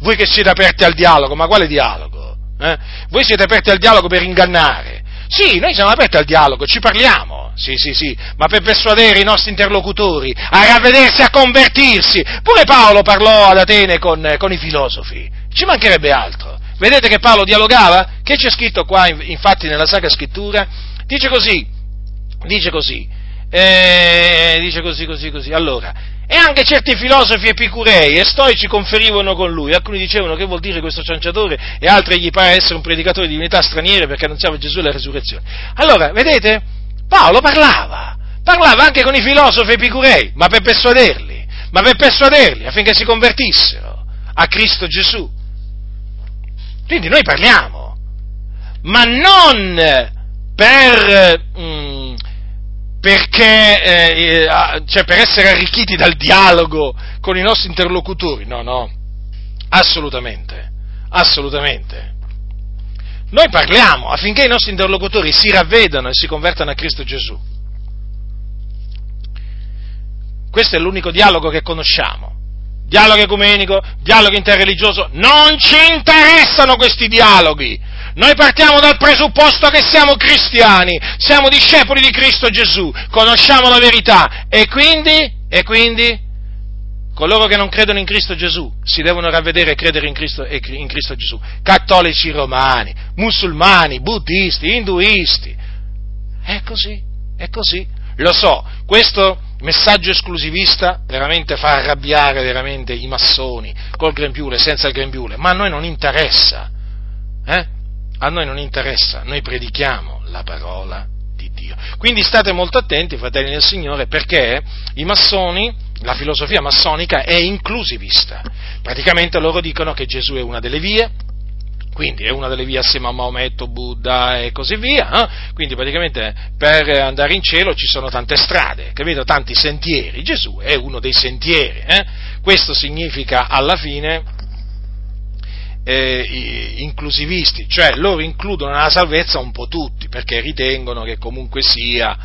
Voi che siete aperti al dialogo, ma quale dialogo? Eh? Voi siete aperti al dialogo per ingannare. Sì, noi siamo aperti al dialogo, ci parliamo, sì, sì, sì, ma per persuadere i nostri interlocutori a ravvedersi, a convertirsi. Pure Paolo parlò ad Atene con, con, i filosofi, ci mancherebbe altro. Vedete che Paolo dialogava? Che c'è scritto qua, infatti, nella Sacra Scrittura? Dice così, dice così, eh, dice così, così, così. Allora, e anche certi filosofi epicurei e stoici conferivano con lui. Alcuni dicevano che vuol dire questo cianciatore e altri gli pare essere un predicatore di divinità straniere perché annunciava Gesù e la resurrezione. Allora, vedete? Paolo parlava, parlava anche con i filosofi epicurei, ma per persuaderli, ma per persuaderli affinché si convertissero a Cristo Gesù. Quindi noi parliamo, ma non per... Mm, perché, eh, eh cioè per essere arricchiti dal dialogo con i nostri interlocutori, no, no, assolutamente, assolutamente. Noi parliamo affinché i nostri interlocutori si ravvedano e si convertano a Cristo Gesù. Questo è l'unico dialogo che conosciamo. Dialogo ecumenico, dialogo interreligioso, non ci interessano questi dialoghi noi partiamo dal presupposto che siamo cristiani, siamo discepoli di Cristo Gesù, conosciamo la verità e quindi, e quindi coloro che non credono in Cristo Gesù si devono ravvedere e credere in Cristo, in Cristo Gesù. Cattolici romani, musulmani, buddisti, induisti. È così, è così. Lo so, questo messaggio esclusivista veramente fa arrabbiare veramente i massoni, col grembiule, senza il grembiule, ma a noi non interessa. Eh? A noi non interessa, noi predichiamo la parola di Dio. Quindi state molto attenti, fratelli del Signore, perché i massoni, la filosofia massonica è inclusivista. Praticamente loro dicono che Gesù è una delle vie, quindi è una delle vie assieme a Maometto, Buddha e così via, eh? quindi praticamente per andare in cielo ci sono tante strade, capito? tanti sentieri, Gesù è uno dei sentieri, eh? questo significa alla fine eh, inclusivisti, cioè loro includono nella salvezza un po' tutti, perché ritengono che comunque sia,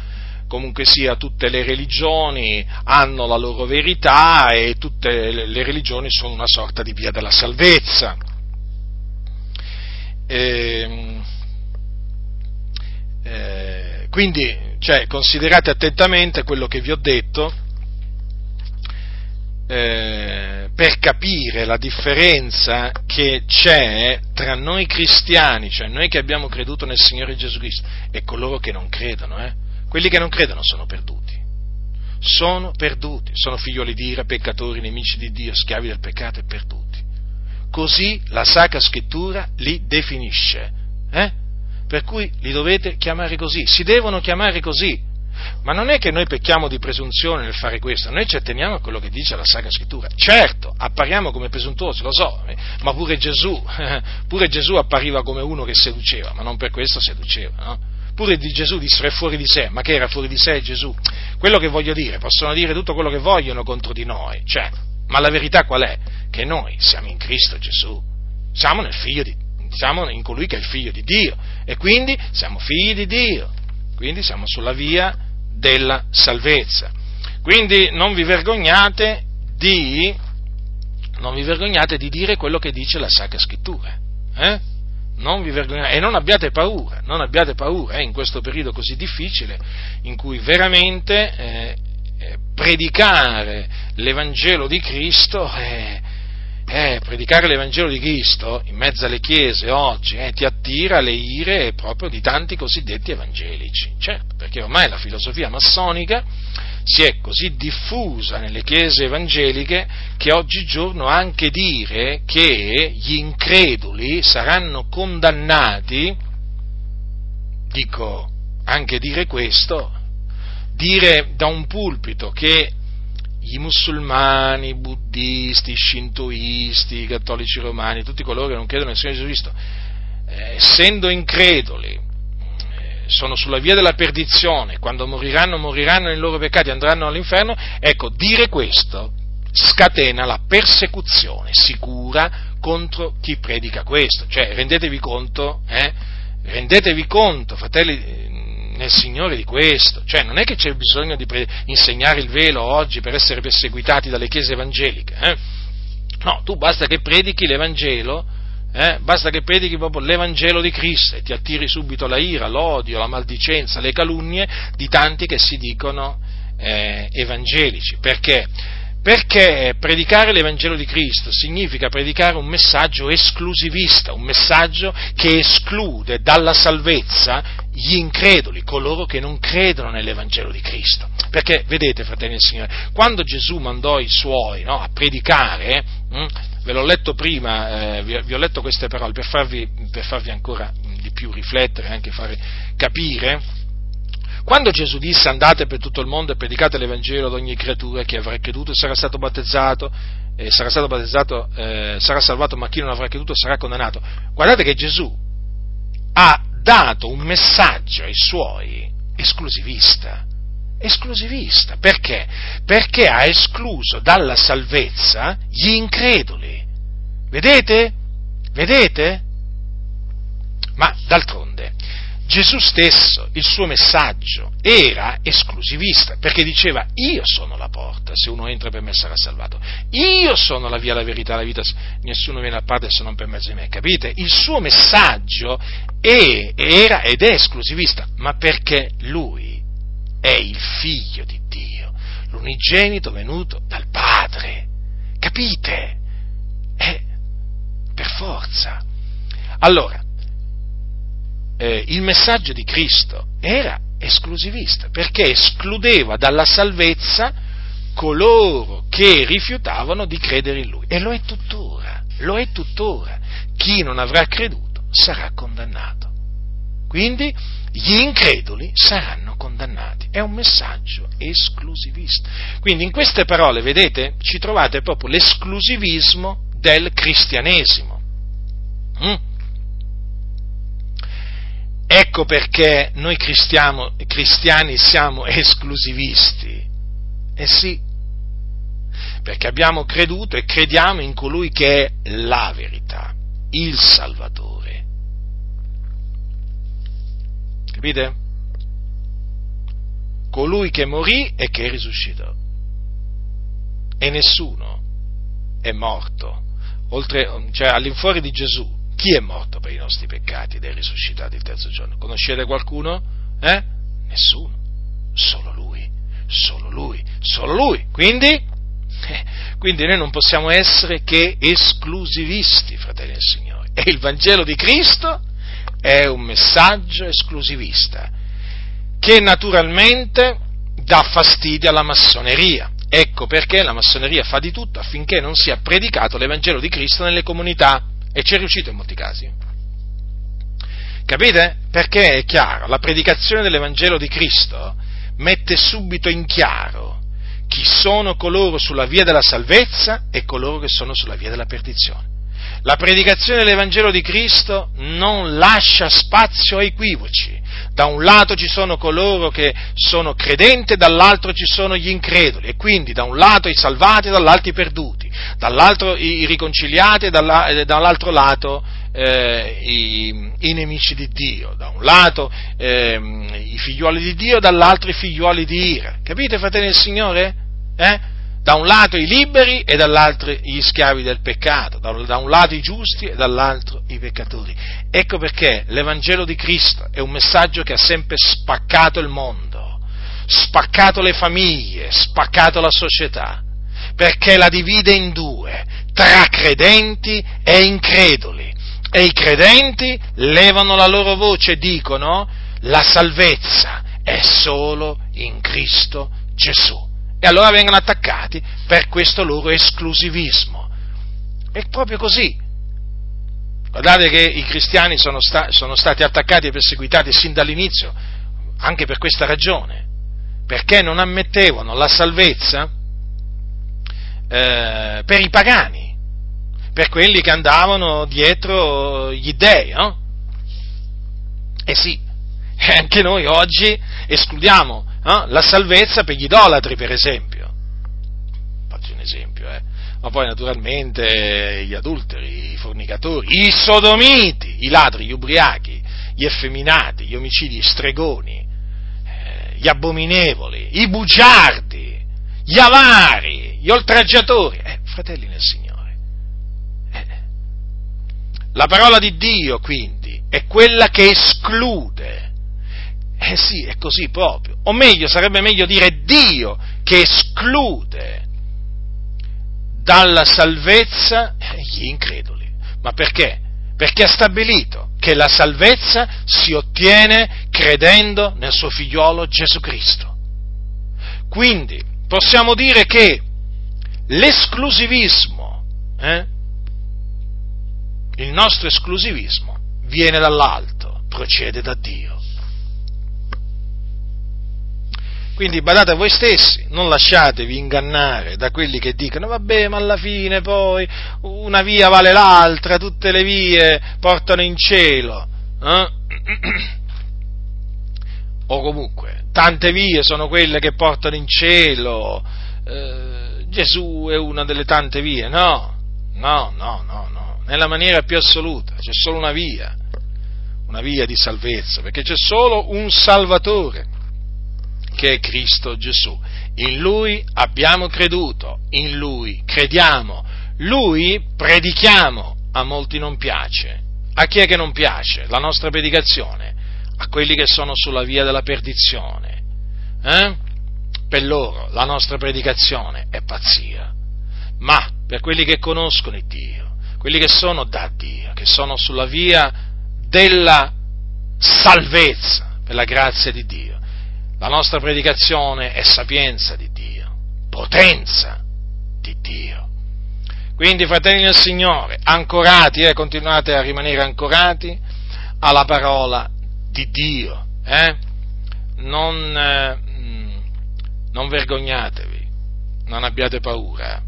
comunque sia tutte le religioni hanno la loro verità e tutte le religioni sono una sorta di via della salvezza. Eh, eh, quindi cioè, considerate attentamente quello che vi ho detto eh, per capire la differenza che c'è tra noi cristiani, cioè noi che abbiamo creduto nel Signore Gesù Cristo, e coloro che non credono. Eh? Quelli che non credono sono perduti. Sono perduti, sono figlioli di ira, peccatori, nemici di Dio, schiavi del peccato e perduti. Così la Sacra Scrittura li definisce. Eh? Per cui li dovete chiamare così, si devono chiamare così ma non è che noi pecchiamo di presunzione nel fare questo, noi ci atteniamo a quello che dice la Sacra Scrittura. Certo, appariamo come presuntuosi, lo so, ma pure Gesù, pure Gesù appariva come uno che seduceva, ma non per questo seduceva, no? Pure di Gesù dissero è fuori di sé, ma che era fuori di sé Gesù? Quello che voglio dire, possono dire tutto quello che vogliono contro di noi, cioè, ma la verità qual è? Che noi siamo in Cristo Gesù, siamo nel figlio di, siamo in colui che è il figlio di Dio, e quindi siamo figli di Dio, quindi siamo sulla via della salvezza. Quindi non vi vergognate di, non vi vergognate di dire quello che dice la Sacra Scrittura. Eh? Non vi vergognate e non abbiate paura, non abbiate paura eh, in questo periodo così difficile in cui veramente eh, eh predicare l'Evangelo di Cristo è, eh, predicare l'Evangelo di Cristo in mezzo alle chiese oggi eh, ti attira le ire proprio di tanti cosiddetti evangelici. Certo, perché ormai la filosofia massonica si è così diffusa nelle chiese evangeliche che oggigiorno anche dire che gli increduli saranno condannati, dico anche dire questo, dire da un pulpito che i musulmani, i buddisti, i shintoisti, i cattolici romani, tutti coloro che non credono nel Signore Gesù Cristo, eh, essendo increduli, sono sulla via della perdizione, quando moriranno, moriranno nei loro peccati, andranno all'inferno, ecco, dire questo scatena la persecuzione sicura contro chi predica questo. Cioè, rendetevi conto, eh, rendetevi conto, fratelli nel Signore di questo. Cioè, non è che c'è bisogno di pre- insegnare il velo oggi per essere perseguitati dalle chiese evangeliche. Eh? No, tu basta che predichi l'Evangelo, eh? basta che predichi proprio l'Evangelo di Cristo e ti attiri subito la ira, l'odio, la maldicenza, le calunnie di tanti che si dicono eh, evangelici. Perché? Perché predicare l'Evangelo di Cristo significa predicare un messaggio esclusivista, un messaggio che esclude dalla salvezza gli increduli, coloro che non credono nell'Evangelo di Cristo. Perché, vedete, fratelli del Signore, quando Gesù mandò i suoi no, a predicare, hm, ve l'ho letto prima, eh, vi, vi, ho letto queste parole per farvi, per farvi ancora di più riflettere, anche fare capire, quando Gesù disse andate per tutto il mondo e predicate l'Evangelo ad ogni creatura, chi avrà creduto sarà stato battezzato, eh, sarà stato battezzato, eh, sarà salvato, ma chi non avrà creduto sarà condannato. Guardate che Gesù ha dato un messaggio ai suoi esclusivista. Esclusivista. Perché? Perché ha escluso dalla salvezza gli increduli. Vedete? Vedete? Ma d'altronde, Gesù stesso, il suo messaggio era esclusivista, perché diceva io sono la porta, se uno entra per me sarà salvato, io sono la via, la verità, la vita, nessuno viene a parte se non per mezzo di me, capite? Il suo messaggio è, era ed è esclusivista, ma perché lui è il figlio di Dio, l'unigenito venuto dal Padre, capite? È per forza. Allora, eh, il messaggio di Cristo era esclusivista, perché escludeva dalla salvezza coloro che rifiutavano di credere in Lui. E lo è tuttora, lo è tuttora. Chi non avrà creduto sarà condannato. Quindi gli increduli saranno condannati. È un messaggio esclusivista. Quindi in queste parole, vedete, ci trovate proprio l'esclusivismo del cristianesimo. Mm? Ecco perché noi cristiani siamo esclusivisti. Eh sì, perché abbiamo creduto e crediamo in colui che è la verità, il Salvatore. Capite? Colui che morì e che risuscitò. E nessuno è morto, oltre, cioè all'infuori di Gesù, chi è morto per i nostri peccati ed è risuscitato il terzo giorno? Conoscete qualcuno? Eh? Nessuno. Solo lui. Solo lui. Solo lui. Quindi? Eh, quindi noi non possiamo essere che esclusivisti, fratelli del Signore. E il Vangelo di Cristo è un messaggio esclusivista che naturalmente dà fastidio alla massoneria. Ecco perché la massoneria fa di tutto affinché non sia predicato l'Evangelo di Cristo nelle comunità. E ci è riuscito in molti casi. Capite? Perché è chiaro, la predicazione dell'Evangelo di Cristo mette subito in chiaro chi sono coloro sulla via della salvezza e coloro che sono sulla via della perdizione. La predicazione dell'Evangelo di Cristo non lascia spazio a equivoci. Da un lato ci sono coloro che sono credenti, dall'altro ci sono gli increduli, e quindi da un lato i salvati dall'altro i perduti, dall'altro i riconciliati e dall'altro lato eh, i, i, nemici di Dio, da un lato eh, i figliuoli di Dio, dall'altro i figliuoli di ira. Capite, fratelli del Signore? Eh? Da un lato i liberi e dall'altro gli schiavi del peccato, da un lato i giusti e dall'altro i peccatori. Ecco perché l'Evangelo di Cristo è un messaggio che ha sempre spaccato il mondo, spaccato le famiglie, spaccato la società, perché la divide in due, tra credenti e increduli. E i credenti levano la loro voce e dicono la salvezza è solo in Cristo Gesù. E allora vengono attaccati per questo loro esclusivismo. È proprio così. Guardate che i cristiani sono, sta- sono stati attaccati e perseguitati sin dall'inizio, anche per questa ragione, perché non ammettevano la salvezza eh, per i pagani, per quelli che andavano dietro gli dèi, no? Eh sì, anche noi oggi escludiamo eh, la salvezza per gli idolatri, per esempio. Faccio un esempio, eh. Ma poi naturalmente gli adulteri, i fornicatori, i sodomiti, i ladri, gli ubriachi, gli effeminati, gli omicidi, gli stregoni, eh, gli abominevoli, i bugiardi, gli avari, gli oltraggiatori, eh, fratelli nel Signore. Eh. La parola di Dio, quindi, è quella che esclude. Eh sì, è così proprio. O meglio, sarebbe meglio dire Dio che esclude dalla salvezza gli increduli. Ma perché? Perché ha stabilito che la salvezza si ottiene credendo nel suo figliolo Gesù Cristo. Quindi possiamo dire che l'esclusivismo, eh, il nostro esclusivismo, viene dall'alto, procede da Dio. Quindi badate a voi stessi, non lasciatevi ingannare da quelli che dicono vabbè ma alla fine poi una via vale l'altra, tutte le vie portano in cielo. Eh? O comunque, tante vie sono quelle che portano in cielo. Eh, Gesù è una delle tante vie. No, no, no, no, no. Nella maniera più assoluta c'è solo una via, una via di salvezza, perché c'è solo un Salvatore che è Cristo Gesù. In Lui abbiamo creduto, in Lui crediamo, Lui predichiamo, a molti non piace. A chi è che non piace la nostra predicazione? A quelli che sono sulla via della perdizione. Eh? Per loro la nostra predicazione è pazzia. Ma per quelli che conoscono il Dio, quelli che sono da Dio, che sono sulla via della salvezza, per la grazia di Dio, la nostra predicazione è sapienza di Dio, potenza di Dio. Quindi, fratelli del Signore, ancorati, eh, continuate a rimanere ancorati alla parola di Dio. Eh? Non, eh, non vergognatevi, non abbiate paura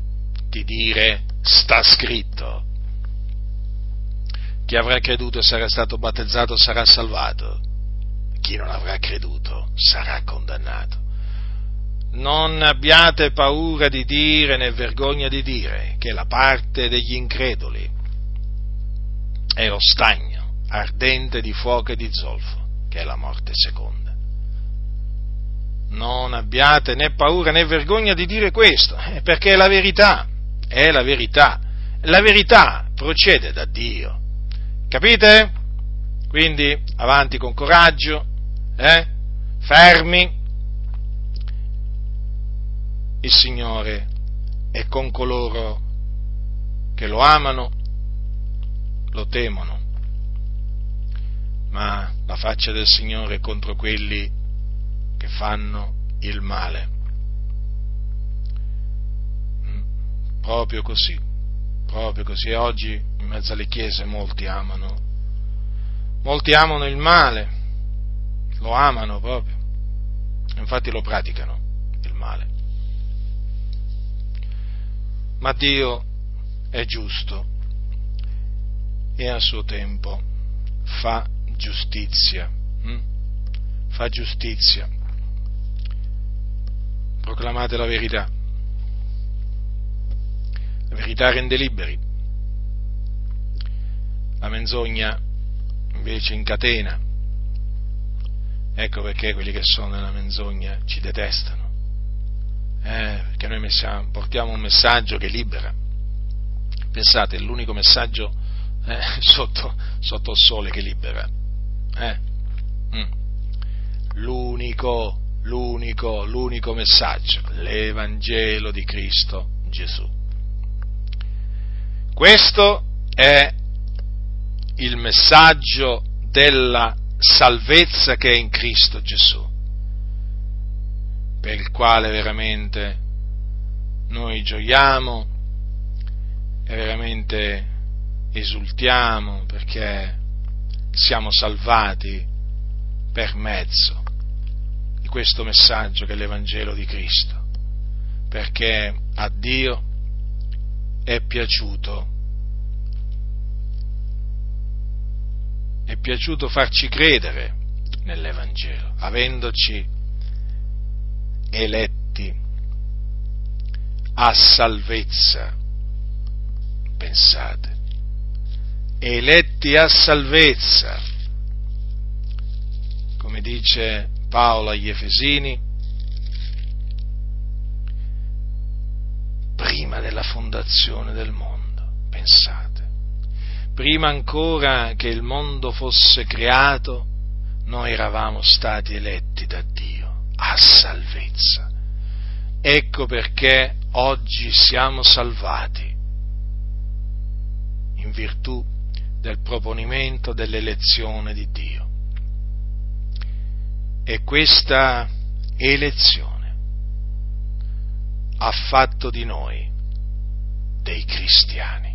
di dire sta scritto. Chi avrà creduto e sarà stato battezzato sarà salvato chi non avrà creduto sarà condannato. Non abbiate paura di dire né vergogna di dire che la parte degli increduli è lo stagno ardente di fuoco e di zolfo, che è la morte seconda. Non abbiate né paura né vergogna di dire questo, eh, perché è la verità, è la verità. La verità procede da Dio. Capite? Quindi avanti con coraggio, eh? fermi, il Signore è con coloro che lo amano, lo temono, ma la faccia del Signore è contro quelli che fanno il male. Mm, proprio così, proprio così. E oggi in mezzo alle chiese molti amano, molti amano il male, lo amano proprio, infatti lo praticano il male. Ma Dio è giusto e a suo tempo fa giustizia, hm? fa giustizia. Proclamate la verità. La verità rende liberi. La menzogna invece incatena. Ecco perché quelli che sono nella menzogna ci detestano. Eh, perché noi messiamo, portiamo un messaggio che libera. Pensate, è l'unico messaggio eh, sotto, sotto, il sole che libera. Eh? Mm. L'unico, l'unico, l'unico messaggio, l'Evangelo di Cristo Gesù. Questo è il messaggio della salvezza che è in Cristo Gesù. per il quale veramente noi gioiamo e veramente esultiamo perché siamo salvati per mezzo di questo messaggio che è l'Evangelo di Cristo, perché a Dio è piaciuto, è piaciuto farci credere nell'Evangelo, avendoci eletti a salvezza, pensate, eletti a salvezza, come dice Paolo agli Efesini, prima della fondazione del mondo, pensate, prima ancora che il mondo fosse creato, noi eravamo stati eletti da Dio a salvezza. Ecco perché oggi siamo salvati in virtù del proponimento dell'elezione di Dio. E questa elezione ha fatto di noi dei cristiani.